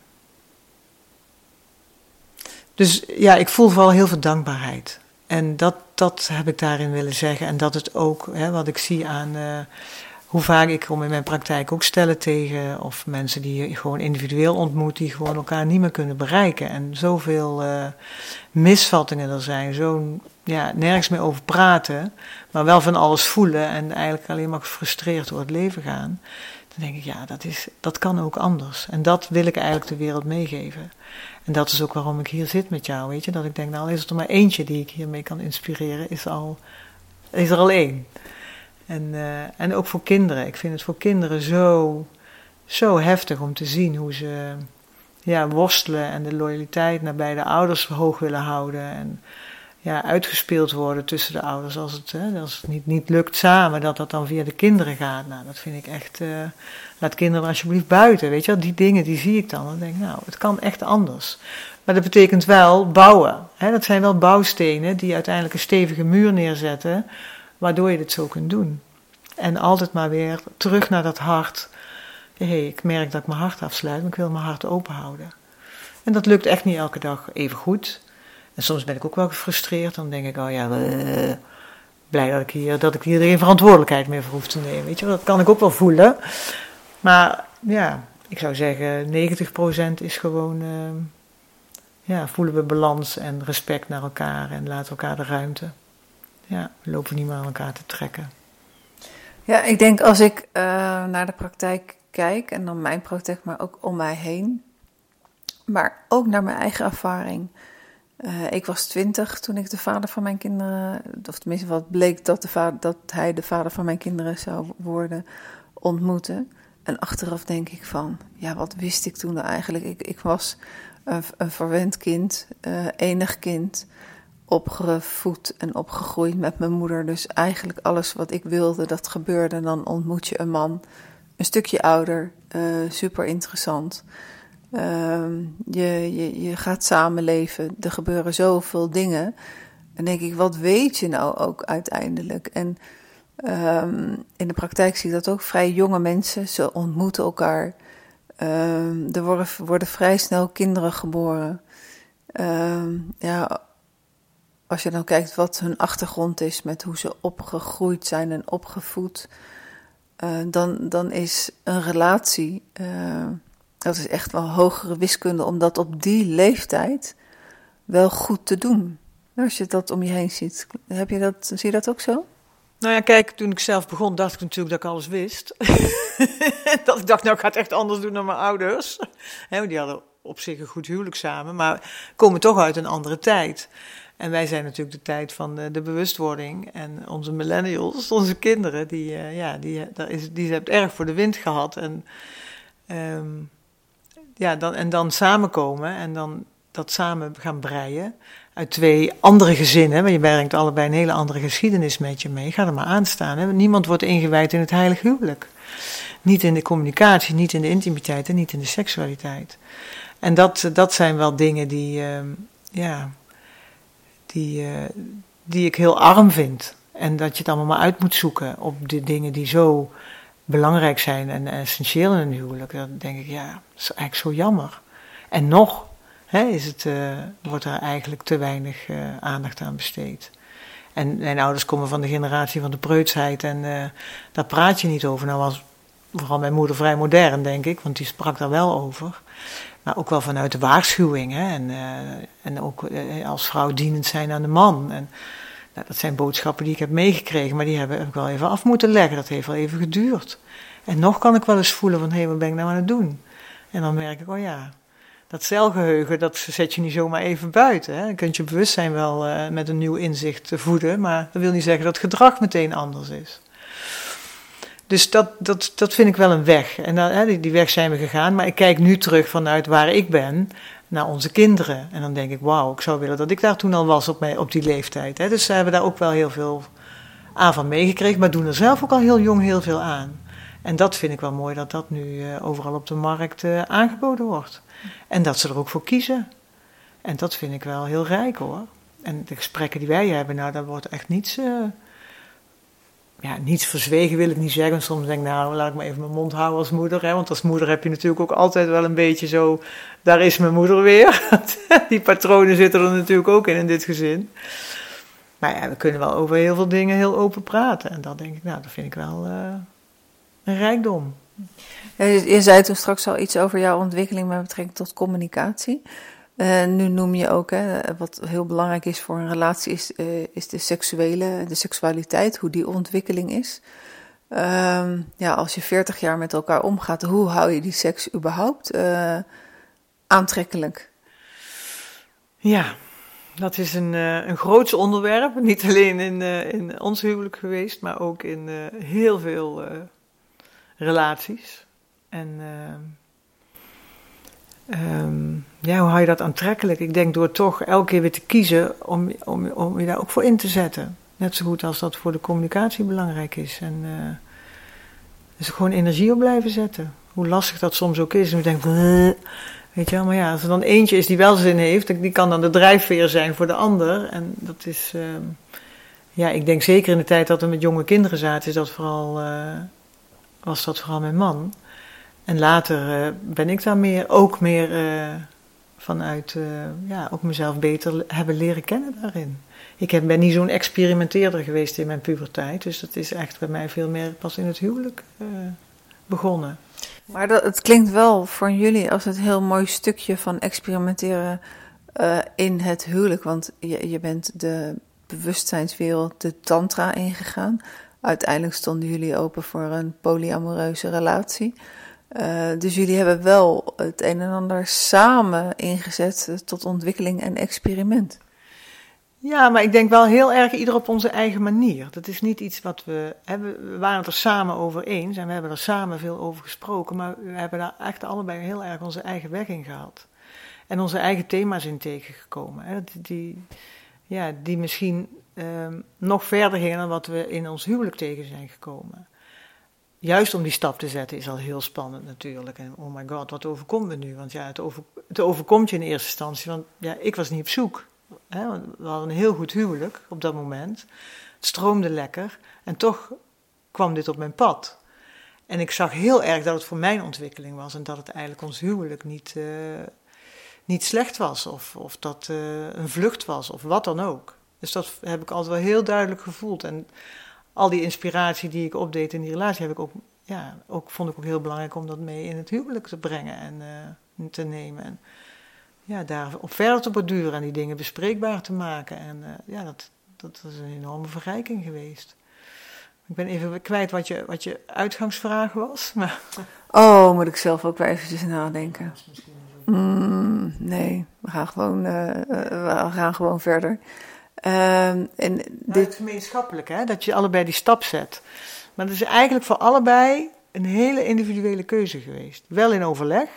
dus ja, ik voel vooral heel veel dankbaarheid. En dat, dat heb ik daarin willen zeggen. En dat het ook, hè, wat ik zie aan uh, hoe vaak ik kom in mijn praktijk ook stellen tegen, of mensen die je gewoon individueel ontmoet, die gewoon elkaar niet meer kunnen bereiken. En zoveel uh, misvattingen er zijn, zo ja, nergens meer over praten, maar wel van alles voelen en eigenlijk alleen maar gefrustreerd door het leven gaan. Dan denk ik, ja, dat, is, dat kan ook anders. En dat wil ik eigenlijk de wereld meegeven. En dat is ook waarom ik hier zit met jou, weet je. Dat ik denk, nou, is het er maar eentje die ik hiermee kan inspireren, is, al, is er al één. En, uh, en ook voor kinderen. Ik vind het voor kinderen zo, zo heftig om te zien hoe ze ja, worstelen en de loyaliteit naar beide ouders hoog willen houden. En ja, uitgespeeld worden tussen de ouders. Als het, hè, als het niet, niet lukt samen, dat dat dan via de kinderen gaat. Nou, dat vind ik echt. Uh, laat kinderen alsjeblieft buiten. Weet je wel, die dingen die zie ik dan. Dan denk ik, nou, het kan echt anders. Maar dat betekent wel bouwen. Hè? Dat zijn wel bouwstenen die uiteindelijk een stevige muur neerzetten, waardoor je dit zo kunt doen. En altijd maar weer terug naar dat hart. Hey, ik merk dat ik mijn hart afsluit, maar ik wil mijn hart open houden. En dat lukt echt niet elke dag even goed. En soms ben ik ook wel gefrustreerd. Dan denk ik, oh ja, uh, blij dat ik, hier, dat ik hier geen verantwoordelijkheid meer voor hoef te nemen. Weet je, dat kan ik ook wel voelen. Maar ja, ik zou zeggen, 90% is gewoon, uh, ja, voelen we balans en respect naar elkaar en laten elkaar de ruimte. Ja, we lopen niet meer aan elkaar te trekken. Ja, ik denk als ik uh, naar de praktijk kijk, en dan mijn praktijk, maar ook om mij heen, maar ook naar mijn eigen ervaring uh, ik was twintig toen ik de vader van mijn kinderen, of tenminste wat bleek dat, de vader, dat hij de vader van mijn kinderen zou worden, ontmoeten. En achteraf denk ik van, ja, wat wist ik toen nou eigenlijk? Ik, ik was een, een verwend kind, uh, enig kind, opgevoed en opgegroeid met mijn moeder. Dus eigenlijk alles wat ik wilde, dat gebeurde. Dan ontmoet je een man, een stukje ouder, uh, super interessant. Uh, je, je, je gaat samenleven, er gebeuren zoveel dingen. En denk ik, wat weet je nou ook uiteindelijk? En um, in de praktijk zie ik dat ook vrij jonge mensen, ze ontmoeten elkaar. Um, er worden, vrij snel kinderen geboren. Ja, als je dan kijkt wat hun achtergrond is, met hoe ze opgegroeid zijn en opgevoed, uh, dan, dan is een relatie. Uh, dat is echt wel hogere wiskunde om dat op die leeftijd wel goed te doen. Als je dat om je heen ziet, heb je dat, zie je dat ook zo? Nou ja, kijk, toen ik zelf begon, dacht ik natuurlijk dat ik alles wist. dat ik dacht, nou, ik ga het echt anders doen dan mijn ouders. He, die hadden op zich een goed huwelijk samen, maar komen toch uit een andere tijd. En wij zijn natuurlijk de tijd van de, de bewustwording. En onze millennials, onze kinderen, die, uh, ja, die, daar is, die hebben het erg voor de wind gehad. En um, ja, dan, en dan samenkomen en dan dat samen gaan breien. Uit twee andere gezinnen, want je brengt allebei een hele andere geschiedenis met je mee. Ga er maar aan staan. Niemand wordt ingewijd in het heilig huwelijk. Niet in de communicatie, niet in de intimiteit en niet in de seksualiteit. En dat, dat zijn wel dingen die, uh, ja, die, uh, die ik heel arm vind. en dat je het allemaal maar uit moet zoeken op de dingen die zo belangrijk zijn en essentieel in een huwelijk. Dan denk ik, ja, dat is eigenlijk zo jammer. En nog hè, is het, uh, wordt er eigenlijk te weinig uh, aandacht aan besteed. En mijn ouders komen van de generatie van de preutsheid en daar praat je niet over. Nou was vooral mijn moeder vrij modern, denk ik, want die sprak daar wel over. Maar ook wel vanuit de waarschuwing. Hè? En, uh, en ook uh, als vrouw dienend zijn aan de man. En, nou, dat zijn boodschappen die ik heb meegekregen, maar die heb ik wel even af moeten leggen. Dat heeft wel even geduurd. En nog kan ik wel eens voelen van, hé, wat ben ik nou aan het doen? En dan merk ik, oh ja, dat celgeheugen, dat zet je niet zomaar even buiten. Hè? Je kunt je bewustzijn wel uh, met een nieuw inzicht voeden, maar dat wil niet zeggen dat gedrag meteen anders is. Dus dat, dat, dat vind ik wel een weg. En dan, hè, die weg zijn we gegaan. Maar ik kijk nu terug vanuit waar ik ben naar onze kinderen. En dan denk ik, wauw, ik zou willen dat ik daar toen al was op, op die leeftijd. Hè. Dus ze hebben daar ook wel heel veel aan van meegekregen. Maar doen er zelf ook al heel jong heel veel aan. En dat vind ik wel mooi dat dat nu uh, overal op de markt uh, aangeboden wordt. En dat ze er ook voor kiezen. En dat vind ik wel heel rijk hoor. En de gesprekken die wij hebben, nou, daar wordt echt niets... Uh, ja, niets verzwegen wil ik niet zeggen. Soms denk ik, nou, laat ik maar even mijn mond houden als moeder. Hè? Want als moeder heb je natuurlijk ook altijd wel een beetje zo, daar is mijn moeder weer. Die patronen zitten er natuurlijk ook in, in dit gezin. Maar ja, we kunnen wel over heel veel dingen heel open praten. En dan denk ik, nou, dat vind ik wel uh, een rijkdom. Ja, je zei toen straks al iets over jouw ontwikkeling met betrekking tot communicatie. Uh, nu noem je ook, hè, wat heel belangrijk is voor een relatie, is, uh, is de seksuele, de seksualiteit, hoe die ontwikkeling is. Uh, ja, als je 40 jaar met elkaar omgaat, hoe hou je die seks überhaupt uh, aantrekkelijk? Ja, dat is een, een groots onderwerp. Niet alleen in, in ons huwelijk geweest, maar ook in heel veel relaties. En Um, ja, hoe hou je dat aantrekkelijk? Ik denk door toch elke keer weer te kiezen om, om, om je daar ook voor in te zetten. Net zo goed als dat voor de communicatie belangrijk is. En uh, dus gewoon energie op blijven zetten. Hoe lastig dat soms ook is. En denkt, weet je wel, maar ja, als er dan eentje is die wel zin heeft, die kan dan de drijfveer zijn voor de ander. En dat is, uh, ja, ik denk zeker in de tijd dat we met jonge kinderen zaten, is dat vooral, uh, was dat vooral mijn man. En later uh, ben ik daar meer, ook meer uh, vanuit, uh, ja, ook mezelf beter hebben leren kennen daarin. Ik heb, ben niet zo'n experimenteerder geweest in mijn puberteit, dus dat is echt bij mij veel meer pas in het huwelijk begonnen. Maar dat, het klinkt wel voor jullie als een heel mooi stukje van experimenteren in het huwelijk, want je, je bent de bewustzijnswereld, de tantra ingegaan. Uiteindelijk stonden jullie open voor een polyamoreuze relatie. Uh, dus jullie hebben wel het een en ander samen ingezet tot ontwikkeling en experiment. Ja, maar ik denk wel heel erg ieder op onze eigen manier. Dat is niet iets wat we hebben. We waren het er samen over eens en we hebben er samen veel over gesproken. Maar we hebben daar echt allebei heel erg onze eigen weg in gehad. En onze eigen thema's in tegengekomen. Die, ja, die misschien uh, nog verder gingen dan wat we in ons huwelijk tegen zijn gekomen juist om die stap te zetten is al heel spannend natuurlijk. En oh my god, wat overkomt me nu? Want ja, het, over, het overkomt je in eerste instantie. Want ja, ik was niet op zoek. Hè? We hadden een heel goed huwelijk op dat moment. Het stroomde lekker. En toch kwam dit op mijn pad. En ik zag heel erg dat het voor mijn ontwikkeling was. En dat het eigenlijk ons huwelijk niet, uh, niet slecht was. Of, of dat uh, een vlucht was. Of wat dan ook. Dus dat heb ik altijd wel heel duidelijk gevoeld. En al die inspiratie die ik opdeed in die relatie, heb ik ook, ja, ook, vond ik ook heel belangrijk om dat mee in het huwelijk te brengen en uh, te nemen. En ja, daar op verder te borduren en die dingen bespreekbaar te maken. En uh, ja, dat, dat is een enorme verrijking geweest. Ik ben even kwijt wat je, wat je uitgangsvraag was. Maar... Oh, moet ik zelf ook weer eventjes nadenken. Mm, nee, we gaan gewoon, uh, we gaan gewoon verder. Um, en dit... Het gemeenschappelijk, hè? dat je allebei die stap zet. Maar het is eigenlijk voor allebei een hele individuele keuze geweest. Wel in overleg,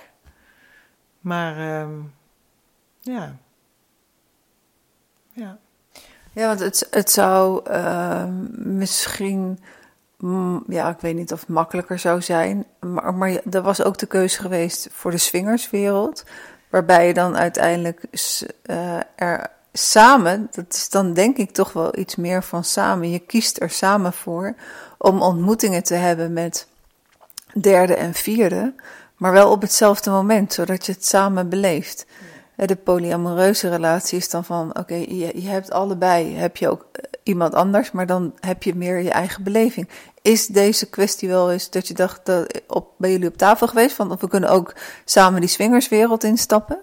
maar um, ja. Ja. Ja, want het, het zou uh, misschien, mm, ja, ik weet niet of het makkelijker zou zijn, maar, maar er was ook de keuze geweest voor de swingerswereld, waarbij je dan uiteindelijk uh, er samen, dat is dan denk ik toch wel iets meer van samen. Je kiest er samen voor om ontmoetingen te hebben met derde en vierde, maar wel op hetzelfde moment, zodat je het samen beleeft. De polyamoreuze relatie is dan van, oké, je, je, hebt allebei, heb je ook iemand anders, maar dan heb je meer je eigen beleving. Is deze kwestie wel eens dat je dacht, dat op, bij jullie op tafel geweest, van of we kunnen ook samen die swingerswereld instappen?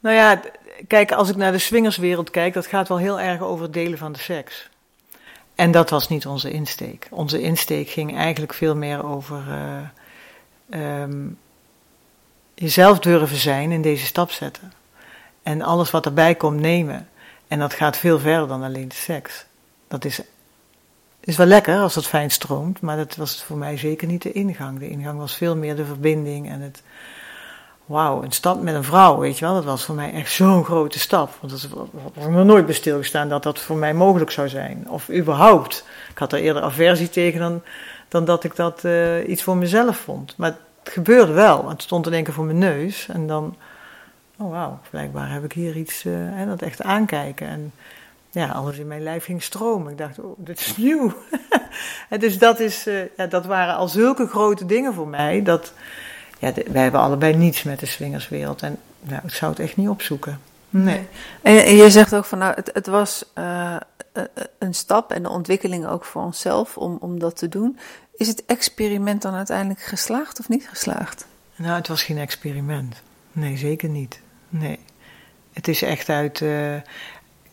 Nou ja, kijk, als ik naar de swingerswereld kijk, dat gaat wel heel erg over het delen van de seks. En dat was niet onze insteek. Onze insteek ging eigenlijk veel meer over uh, um, jezelf durven zijn en deze stap zetten. En alles wat erbij komt nemen. En dat gaat veel verder dan alleen de seks. Dat is, is wel lekker als het fijn stroomt, maar dat was voor mij zeker niet de ingang. De ingang was veel meer de verbinding en het wauw, een stap met een vrouw, weet je wel, dat was voor mij echt zo'n grote stap. Want dat was nog nooit bij stilgestaan dat dat voor mij mogelijk zou zijn. Of überhaupt. Ik had er eerder aversie tegen dan, dat ik dat uh, iets voor mezelf vond. Maar het gebeurde wel. Het stond in één keer voor mijn neus. En dan, oh wauw, blijkbaar heb ik hier iets, uh, hè, dat echt aankijken. En ja, alles in mijn lijf ging stromen. Ik dacht, oh, dit is nieuw. dus dat, is, uh, ja, dat waren al zulke grote dingen voor mij, dat ja, wij hebben allebei niets met de swingerswereld. En nou, ik zou het echt niet opzoeken. Nee. En, en je zegt ook van nou, het, het was uh, een stap en de ontwikkeling ook voor onszelf om, om dat te doen. Is het experiment dan uiteindelijk geslaagd of niet geslaagd? Nou, het was geen experiment. Nee, zeker niet. Nee. Het is echt uit. Uh,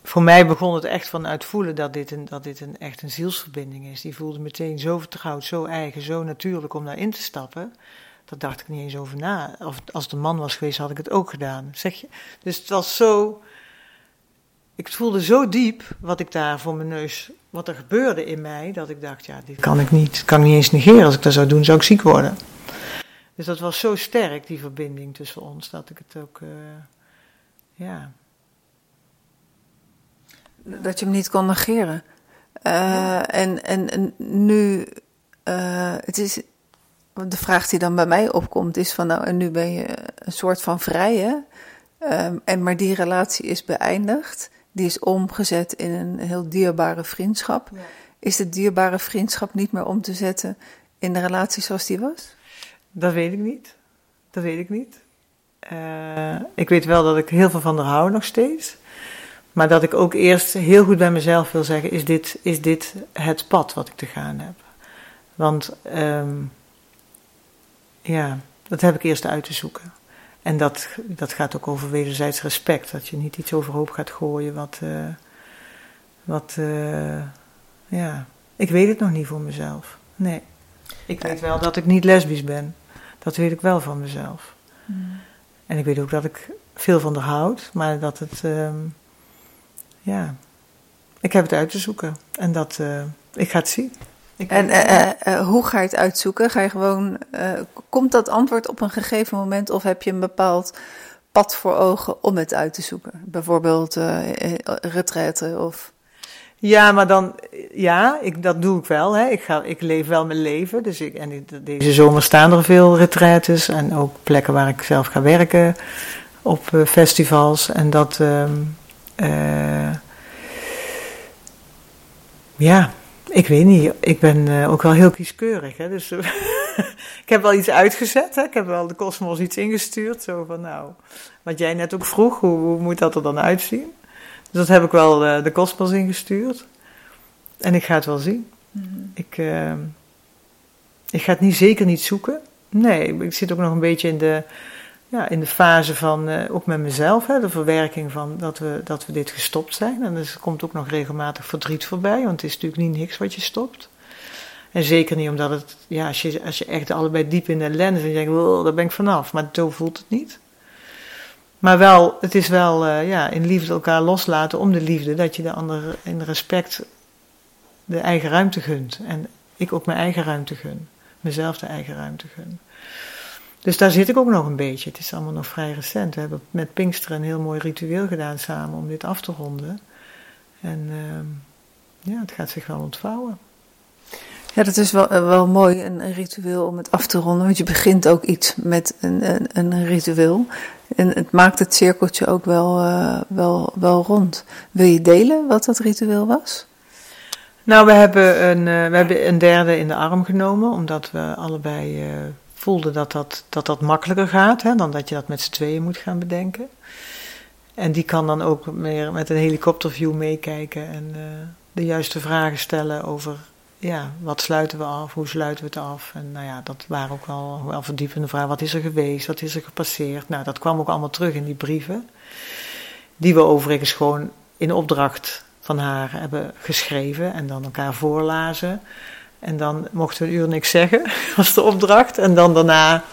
voor mij begon het echt vanuit voelen dat dit, een, dat dit een, echt een zielsverbinding is. Die voelde meteen zo vertrouwd, zo eigen, zo natuurlijk om daarin te stappen. Daar dacht ik niet eens over na. Of als het een man was geweest, had ik het ook gedaan. Zeg je? Dus het was zo. Ik voelde zo diep wat ik daar voor mijn neus. Wat er gebeurde in mij. Dat ik dacht: ja, dit kan ik niet. Kan ik niet eens negeren. Als ik dat zou doen, zou ik ziek worden. Dus dat was zo sterk, die verbinding tussen ons. Dat ik het ook. Uh, ja. Dat je hem niet kon negeren. Uh, ja. en, en, en nu. Uh, het is de vraag die dan bij mij opkomt is van nou, en nu ben je een soort van vrije, um, en maar die relatie is beëindigd, die is omgezet in een heel dierbare vriendschap. Ja. Is de dierbare vriendschap niet meer om te zetten in de relatie zoals die was? Dat weet ik niet. Dat weet ik niet. Uh, ik weet wel dat ik heel veel van haar hou nog steeds. Maar dat ik ook eerst heel goed bij mezelf wil zeggen: is dit, is dit het pad wat ik te gaan heb? Want um, ja, dat heb ik eerst uit te zoeken. En dat, dat gaat ook over wederzijds respect. Dat je niet iets overhoop gaat gooien wat. Uh, wat uh, ja, ik weet het nog niet voor mezelf. Nee. Ik weet wel dat ik niet lesbisch ben. Dat weet ik wel van mezelf. Mm. En ik weet ook dat ik veel van haar houd, maar dat het. Uh, ja. Ik heb het uit te zoeken. En dat. Uh, ik ga het zien. En uh, uh, hoe ga je het uitzoeken? Ga je gewoon, uh, komt dat antwoord op een gegeven moment of heb je een bepaald pad voor ogen om het uit te zoeken? Bijvoorbeeld retraite of... Ja, maar dan, ja, ik, dat doe ik wel. Hè. Ik, ga, ik leef wel mijn leven. Dus ik, en deze zomer staan er veel retraites en ook plekken waar ik zelf ga werken op festivals. En dat, uh, ja, ik weet niet. Ik ben uh, ook wel heel kieskeurig. Hè? Dus, ik heb wel iets uitgezet. Hè? Ik heb wel de kosmos iets ingestuurd. Zo van, nou, wat jij net ook vroeg, hoe, hoe moet dat er dan uitzien? Dus dat heb ik wel uh, de kosmos ingestuurd. En ik ga het wel zien. Mm -hmm. ik, uh, ik ga het niet, zeker niet zoeken. Nee, ik zit ook nog een beetje in de ja, in de fase van, uh, ook met mezelf, hè, de verwerking van dat we, dat we dit gestopt zijn. En er komt ook nog regelmatig verdriet voorbij, want het is natuurlijk niet niks wat je stopt. En zeker niet omdat het, ja, als je, als je echt allebei diep in de ellende zit, denk je, daar ben ik vanaf. Maar zo voelt het niet. Maar wel, het is wel, uh, ja, in liefde elkaar loslaten om de liefde, dat je de ander in respect de eigen ruimte gunt. En ik ook mijn eigen ruimte gun. Mezelf de eigen ruimte gun. Dus daar zit ik ook nog een beetje. Het is allemaal nog vrij recent. We hebben met Pinkster een heel mooi ritueel gedaan samen om dit af te ronden. En uh, ja, het gaat zich wel ontvouwen. Ja, dat is wel, wel mooi, een, ritueel om het af te ronden. Want je begint ook iets met een, een, een ritueel. En het maakt het cirkeltje ook wel, uh, wel, wel rond. Wil je delen wat dat ritueel was? Nou, we hebben een, uh, we hebben een derde in de arm genomen, omdat we allebei voelden dat dat, dat dat makkelijker gaat hè, dan dat je dat met z'n tweeën moet gaan bedenken. En die kan dan ook meer met een helikopterview meekijken en de juiste vragen stellen over ja, wat sluiten we af, hoe sluiten we het af. En nou ja, dat waren ook wel, wel verdiepende vragen. Wat is er geweest, wat is er gepasseerd? Nou, dat kwam ook allemaal terug in die brieven. Die we overigens gewoon in opdracht van haar hebben geschreven en dan elkaar voorlazen. En dan mochten we een uur niks zeggen, was de opdracht. En dan daarna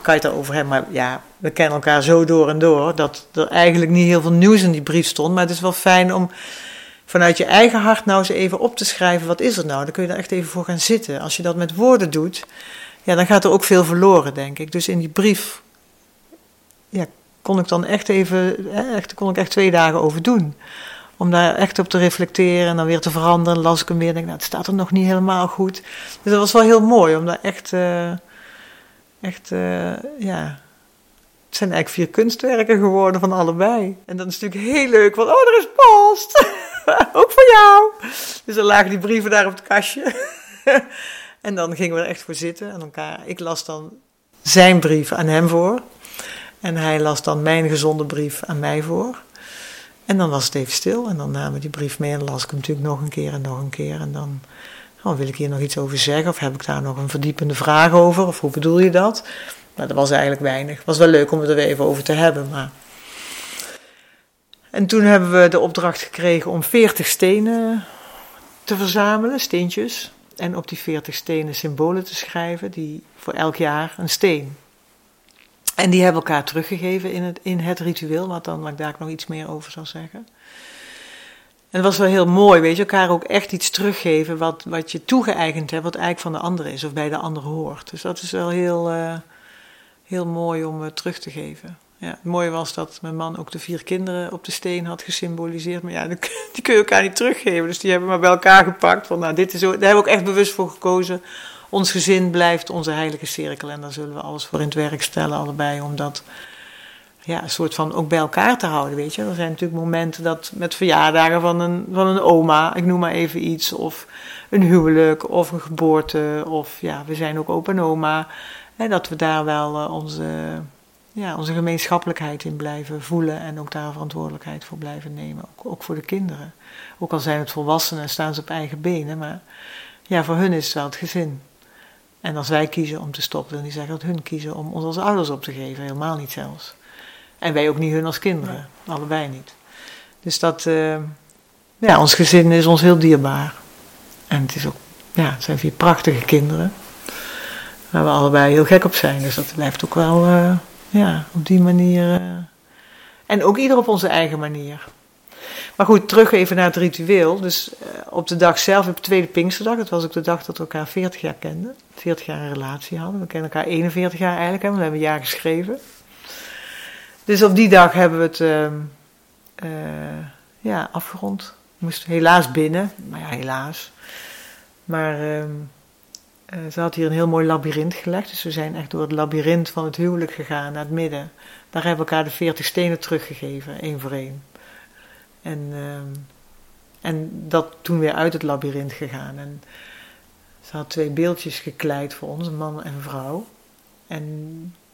kan je het erover hebben. Maar ja, we kennen elkaar zo door en door dat er eigenlijk niet heel veel nieuws in die brief stond. Maar het is wel fijn om vanuit je eigen hart nou eens even op te schrijven, wat is er nou? Dan kun je er echt even voor gaan zitten. Als je dat met woorden doet, ja, dan gaat er ook veel verloren, denk ik. Dus in die brief, ja, kon ik dan echt even, echt, kon ik echt twee dagen over doen. Om daar echt op te reflecteren en dan weer te veranderen. las ik hem weer en denk, nou, het staat er nog niet helemaal goed. Dus dat was wel heel mooi, om daar echt, uh, echt, uh, ja... Het zijn eigenlijk vier kunstwerken geworden van allebei. En dat is natuurlijk heel leuk, want oh, er is post! ook voor jou. Dus dan lagen die brieven daar op het kastje. en dan gingen we er echt voor zitten en elkaar. Ik las dan zijn brief aan hem voor. En hij las dan mijn gezonde brief aan mij voor. En dan was het even stil. En dan namen we die brief mee en las ik hem natuurlijk nog een keer en nog een keer. En dan oh, wil ik hier nog iets over zeggen? Of heb ik daar nog een verdiepende vraag over? Of hoe bedoel je dat? Nou, dat was eigenlijk weinig. Het was wel leuk om het er even over te hebben, maar en toen hebben we de opdracht gekregen om 40 stenen te verzamelen, steentjes. En op die 40 stenen symbolen te schrijven, die voor elk jaar een steen. En die hebben elkaar teruggegeven in het, in het ritueel, wat dan, ik daar nog iets meer over zal zeggen. En het was wel heel mooi, weet je, elkaar ook echt iets teruggeven wat, wat je toegeëigend hebt, wat eigenlijk van de ander is of bij de ander hoort. Dus dat is wel heel, uh, heel mooi om uh, terug te geven. Ja, het mooie was dat mijn man ook de vier kinderen op de steen had gesymboliseerd. Maar ja, die kun je elkaar niet teruggeven. Dus die hebben we maar bij elkaar gepakt. Van, nou, dit is daar hebben we ook echt bewust voor gekozen. Ons gezin blijft onze heilige cirkel. En daar zullen we alles voor in het werk stellen, allebei. Om dat ja, een soort van ook bij elkaar te houden, weet je. Er zijn natuurlijk momenten dat met verjaardagen van een, van een oma, ik noem maar even iets. Of een huwelijk, of een geboorte. Of ja, we zijn ook opa en oma. Hè, dat we daar wel uh, onze ja, onze gemeenschappelijkheid in blijven voelen en ook daar verantwoordelijkheid voor blijven nemen. Ook, ook, voor de kinderen. Ook al zijn het volwassenen en staan ze op eigen benen, maar ja, voor hun is het wel het gezin. En als wij kiezen om te stoppen, dan die zeggen dat hun kiezen om ons als ouders op te geven, helemaal niet zelfs. En wij ook niet hun als kinderen, allebei niet. Dus dat, uh, ja, ons gezin is ons heel dierbaar. En het is ook, ja, het zijn vier prachtige kinderen. Waar we allebei heel gek op zijn, dus dat blijft ook wel. Uh, ja, op die manier. Uh, en ook ieder op onze eigen manier. Maar goed, terug even naar het ritueel. Dus uh, op de dag zelf, op de tweede Pinksterdag, dat was ook de dag dat we elkaar 40 jaar kenden. 40 jaar een relatie hadden. We kennen elkaar 41 jaar eigenlijk, hè, we hebben een jaar geschreven. Dus op die dag hebben we het uh, ja, afgerond. We moesten helaas binnen, maar ja, helaas. Maar ehm, uh, ze had hier een heel mooi labyrint gelegd. Dus we zijn echt door het labyrint van het huwelijk gegaan naar het midden. Daar hebben we elkaar de veertig stenen teruggegeven, één voor één. En, uh, en dat toen weer uit het labyrint gegaan. En ze had twee beeldjes gekleid voor ons, een man en een vrouw. En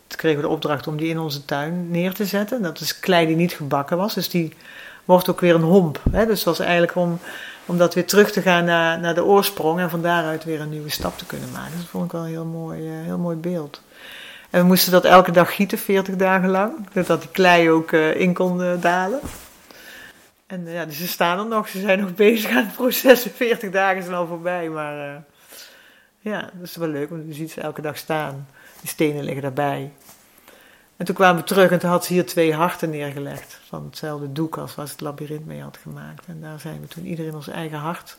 toen kregen we de opdracht om die in onze tuin neer te zetten. Dat is klei die niet gebakken was, dus die wordt ook weer een homp. Hè? Dus dat was eigenlijk om om dat weer terug te gaan naar, naar de oorsprong en van daaruit weer een nieuwe stap te kunnen maken. Dat vond ik wel een heel mooi, uh, heel mooi beeld. En we moesten dat elke dag gieten, 40 dagen lang, zodat die klei ook uh, in kon dalen. En ja, dus ze staan er nog, ze zijn nog bezig aan het proces. 40 dagen zijn al voorbij, maar ja, dat is wel leuk, want je ziet ze elke dag staan. Die stenen liggen daarbij. En toen kwamen we terug en toen had ze hier twee harten neergelegd. Van hetzelfde doek als waar ze het labyrint mee had gemaakt. En daar zijn we toen ieder in ons eigen hart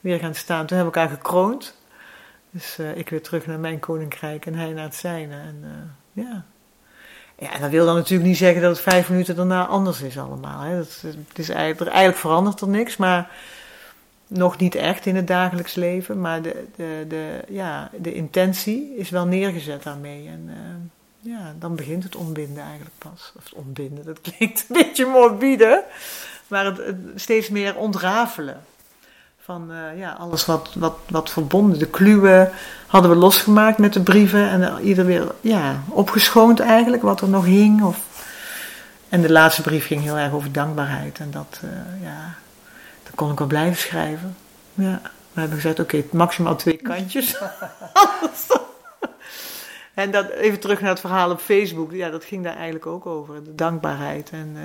weer gaan staan. Toen hebben we elkaar gekroond. Dus uh, ik weer terug naar mijn koninkrijk en hij naar het zijne. En uh, ja. Ja, en dat wil dan natuurlijk niet zeggen dat het vijf minuten daarna anders is allemaal. Hè. Dat, het is eigenlijk, er verandert er niks, maar nog niet echt in het dagelijks leven, maar de, de, de, ja, de intentie is wel neergezet daarmee. En uh, ja, dan begint het ontbinden eigenlijk pas. Of het ontbinden, dat klinkt een beetje morbide, maar het steeds meer ontrafelen. Van uh, ja, alles wat, wat, wat verbonden, de kluwen hadden we losgemaakt met de brieven en uh, ieder weer ja, opgeschoond eigenlijk, wat er nog hing. Of... En de laatste brief ging heel erg over dankbaarheid en dat, ja, dan kon ik wel blijven schrijven. Ja, we hebben gezegd, oké, maximaal twee kantjes. en dat, even terug naar het verhaal op Facebook. Ja, dat ging daar eigenlijk ook over. De dankbaarheid en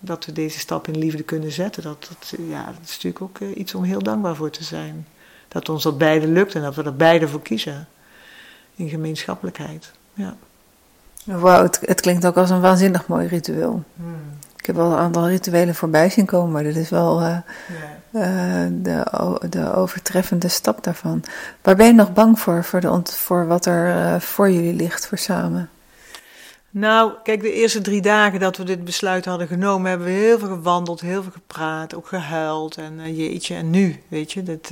dat we deze stap in liefde kunnen zetten. Dat, dat, ja, dat is natuurlijk ook uh, iets om heel dankbaar voor te zijn. Dat ons dat beide lukt en dat we er beide voor kiezen. In gemeenschappelijkheid, ja. Wauw, het, het, klinkt ook als een waanzinnig mooi ritueel. Hmm. Ik heb wel een aantal rituelen voorbij zien komen, maar dit is wel uh, ja. uh, de, de overtreffende stap daarvan. Waar ben je nog bang voor, voor, de, voor wat er uh, voor jullie ligt, voor samen? Nou, kijk, de eerste drie dagen dat we dit besluit hadden genomen, hebben we heel veel gewandeld, heel veel gepraat, ook gehuild en jeetje, en nu, weet je. Dat,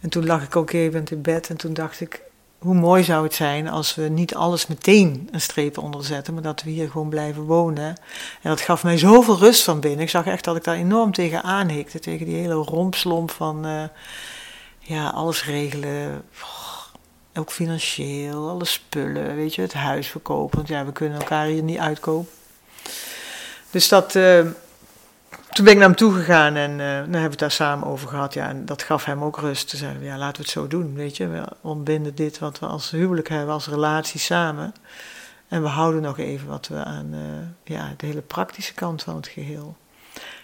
en toen lag ik ook even in bed en toen dacht ik, hoe mooi zou het zijn als we niet alles meteen een streep onder zetten, maar dat we hier gewoon blijven wonen. En dat gaf mij zoveel rust van binnen. Ik zag echt dat ik daar enorm tegen aanhikte, tegen die hele rompslomp van uh, ja, alles regelen. Ook financieel, alle spullen, weet je, het huis verkopen. Want ja, we kunnen elkaar hier niet uitkopen. Dus dat, uh, toen ben ik naar hem toe gegaan en uh, dan hebben we het daar samen over gehad. Ja, en dat gaf hem ook rust. Toen zeiden ja, laten we het zo doen, weet je. We ontbinden dit wat we als huwelijk hebben, als relatie samen. En we houden nog even wat we aan uh, ja, de hele praktische kant van het geheel.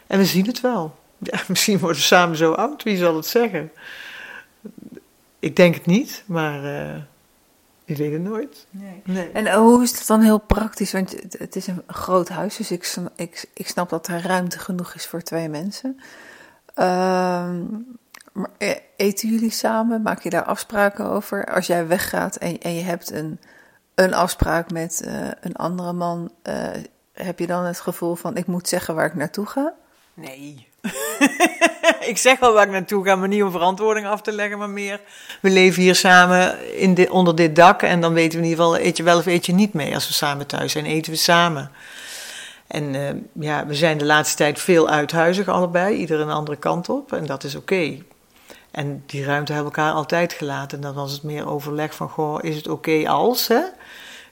En we zien het wel. Ja, misschien worden we samen zo oud, wie zal het zeggen? Ik denk het niet, maar... Uh, ik weet het nooit. Nee. nee. En hoe is het dan heel praktisch? Want het is een groot huis, dus ik, ik, ik snap dat er ruimte genoeg is voor twee mensen. Uh, maar e-, eten jullie samen? Maak je daar afspraken over? Als jij weggaat en, en je hebt een, een afspraak met uh, een andere man, uh, heb je dan het gevoel van ik moet zeggen waar ik naartoe ga? Nee. ik zeg wel waar ik naartoe ga, maar niet om verantwoording af te leggen, maar meer. We leven hier samen in onder dit dak en dan weten we in ieder geval, eet je wel of eet je niet mee. Als we samen thuis zijn, eten we samen. En uh, ja, we zijn de laatste tijd veel uithuizig allebei, ieder een andere kant op en dat is oké. En die ruimte hebben we elkaar altijd gelaten. En dan was het meer overleg van, goh, is het oké als, hè?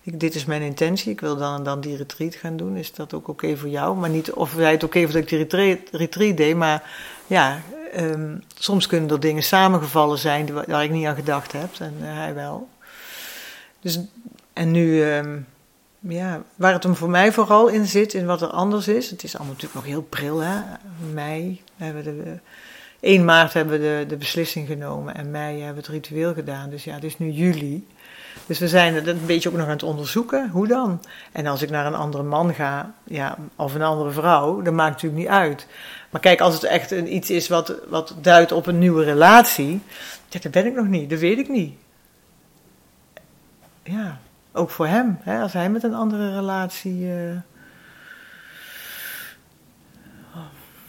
Ik, dit is mijn intentie, ik wil dan dan die retreat gaan doen. Is dat ook oké voor jou? Maar niet of jij het oké okay dat ik die retreat, retreat deed, maar ja, um, soms kunnen er dingen samengevallen zijn waar ik niet aan gedacht heb en uh, hij wel. Dus, en nu, um, ja, waar het hem voor mij vooral in zit, in wat er anders is. Het is allemaal natuurlijk nog heel pril, hè. Mei, hebben we de, 1 maart hebben we de, de beslissing genomen en mei hebben we het ritueel gedaan. Dus ja, het is nu juli. Dus we zijn het een beetje ook nog aan het onderzoeken. Hoe dan? En als ik naar een andere man ga, ja, of een andere vrouw, dat maakt natuurlijk niet uit. Maar kijk, als het echt een, iets is wat, wat duidt op een nieuwe relatie, ja, dat ben ik nog niet, dat weet ik niet. Ja, ook voor hem, hè, als hij met een andere relatie. Oh,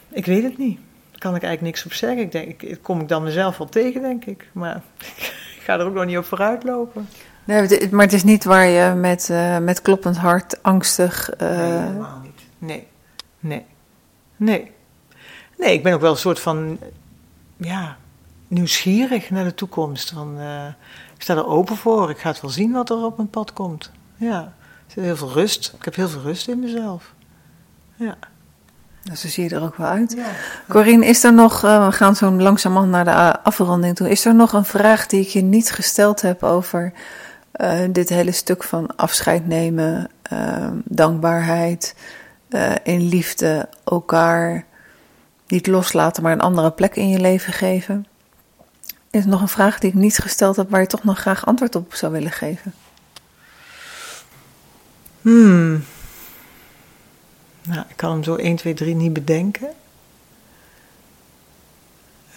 ik weet het niet. Daar kan ik eigenlijk niks op zeggen. Ik denk, kom ik dan mezelf wel tegen, denk ik. Maar ik ga er ook nog niet op vooruit lopen. Nee, maar het is niet waar je met, uh, met kloppend hart, angstig. Uh... Nee, helemaal niet. Nee, nee, nee. Nee, ik ben ook wel een soort van, ja, nieuwsgierig naar de toekomst. Van, uh, ik sta er open voor. Ik ga het wel zien wat er op mijn pad komt. Ja, er zit heel veel rust. Ik heb heel veel rust in mezelf. Ja. Nou, zo zie je er ook wel uit. Ja. Corine, is er nog, uh, we gaan zo langzamerhand naar de afronding toe. Is er nog een vraag die ik je niet gesteld heb over uh, dit hele stuk van afscheid nemen, uh, dankbaarheid, in liefde elkaar niet loslaten, maar een andere plek in je leven geven. Is nog een vraag die ik niet gesteld heb, waar je toch nog graag antwoord op zou willen geven? Hmm. Nou, ik kan hem zo 1, 2, 3 niet bedenken.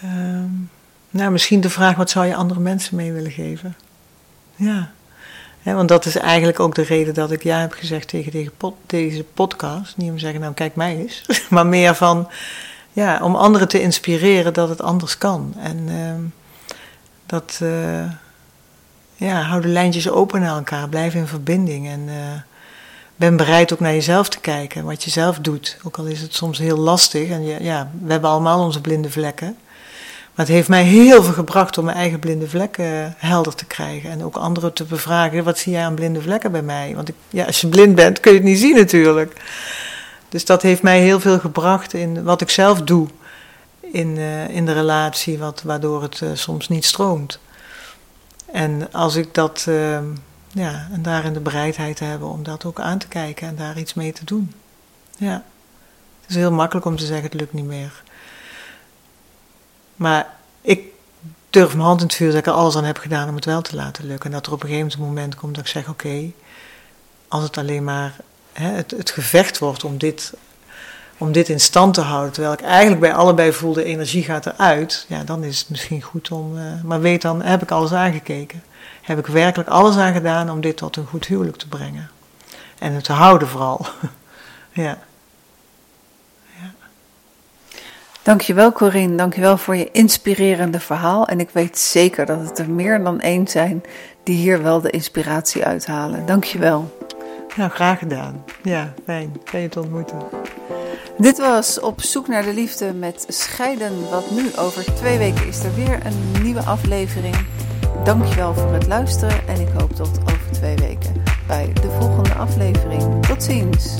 Um, nou, misschien de vraag: wat zou je andere mensen mee willen geven? Ja. Want dat is eigenlijk ook de reden dat ik ja heb gezegd tegen deze podcast. Niet om zeggen, nou kijk mij eens. Maar meer van, ja, om anderen te inspireren dat het anders kan. En ehm, dat, uh, ja, hou de lijntjes open naar elkaar, blijf in verbinding. En uh, ben bereid ook naar jezelf te kijken, wat je zelf doet. Ook al is het soms heel lastig. En ja, we hebben allemaal onze blinde vlekken. Maar het heeft mij heel veel gebracht om mijn eigen blinde vlekken helder te krijgen. En ook anderen te bevragen, wat zie jij aan blinde vlekken bij mij? Want ik, ja, als je blind bent kun je het niet zien natuurlijk. Dus dat heeft mij heel veel gebracht in wat ik zelf doe in, uh, in de relatie, wat, waardoor het uh, soms niet stroomt. En als ik dat, uh, ja, en daarin de bereidheid te hebben om dat ook aan te kijken en daar iets mee te doen. Ja. Het is heel makkelijk om te zeggen, het lukt niet meer. Maar ik durf mijn hand in het vuur dat ik er alles aan heb gedaan om het wel te laten lukken. En dat er op een gegeven moment komt dat ik zeg, oké, als het alleen maar hè, het, gevecht wordt om dit, om dit in stand te houden, terwijl ik eigenlijk bij allebei voelde energie gaat eruit, ja, dan is het misschien goed om. Uh, maar weet dan, heb ik alles aangekeken? Heb ik werkelijk alles aan gedaan om dit tot een goed huwelijk te brengen? En het te houden vooral. ja. Dankjewel Corine, dankjewel voor je inspirerende verhaal. En ik weet zeker dat het er meer dan één zijn die hier wel de inspiratie uithalen. Dankjewel. Nou, graag gedaan. Ja, fijn. Fijn je te ontmoeten. Dit was Op zoek naar de liefde met Scheiden. Wat nu? Over twee weken is er weer een nieuwe aflevering. Dankjewel voor het luisteren en ik hoop tot over twee weken bij de volgende aflevering. Tot ziens!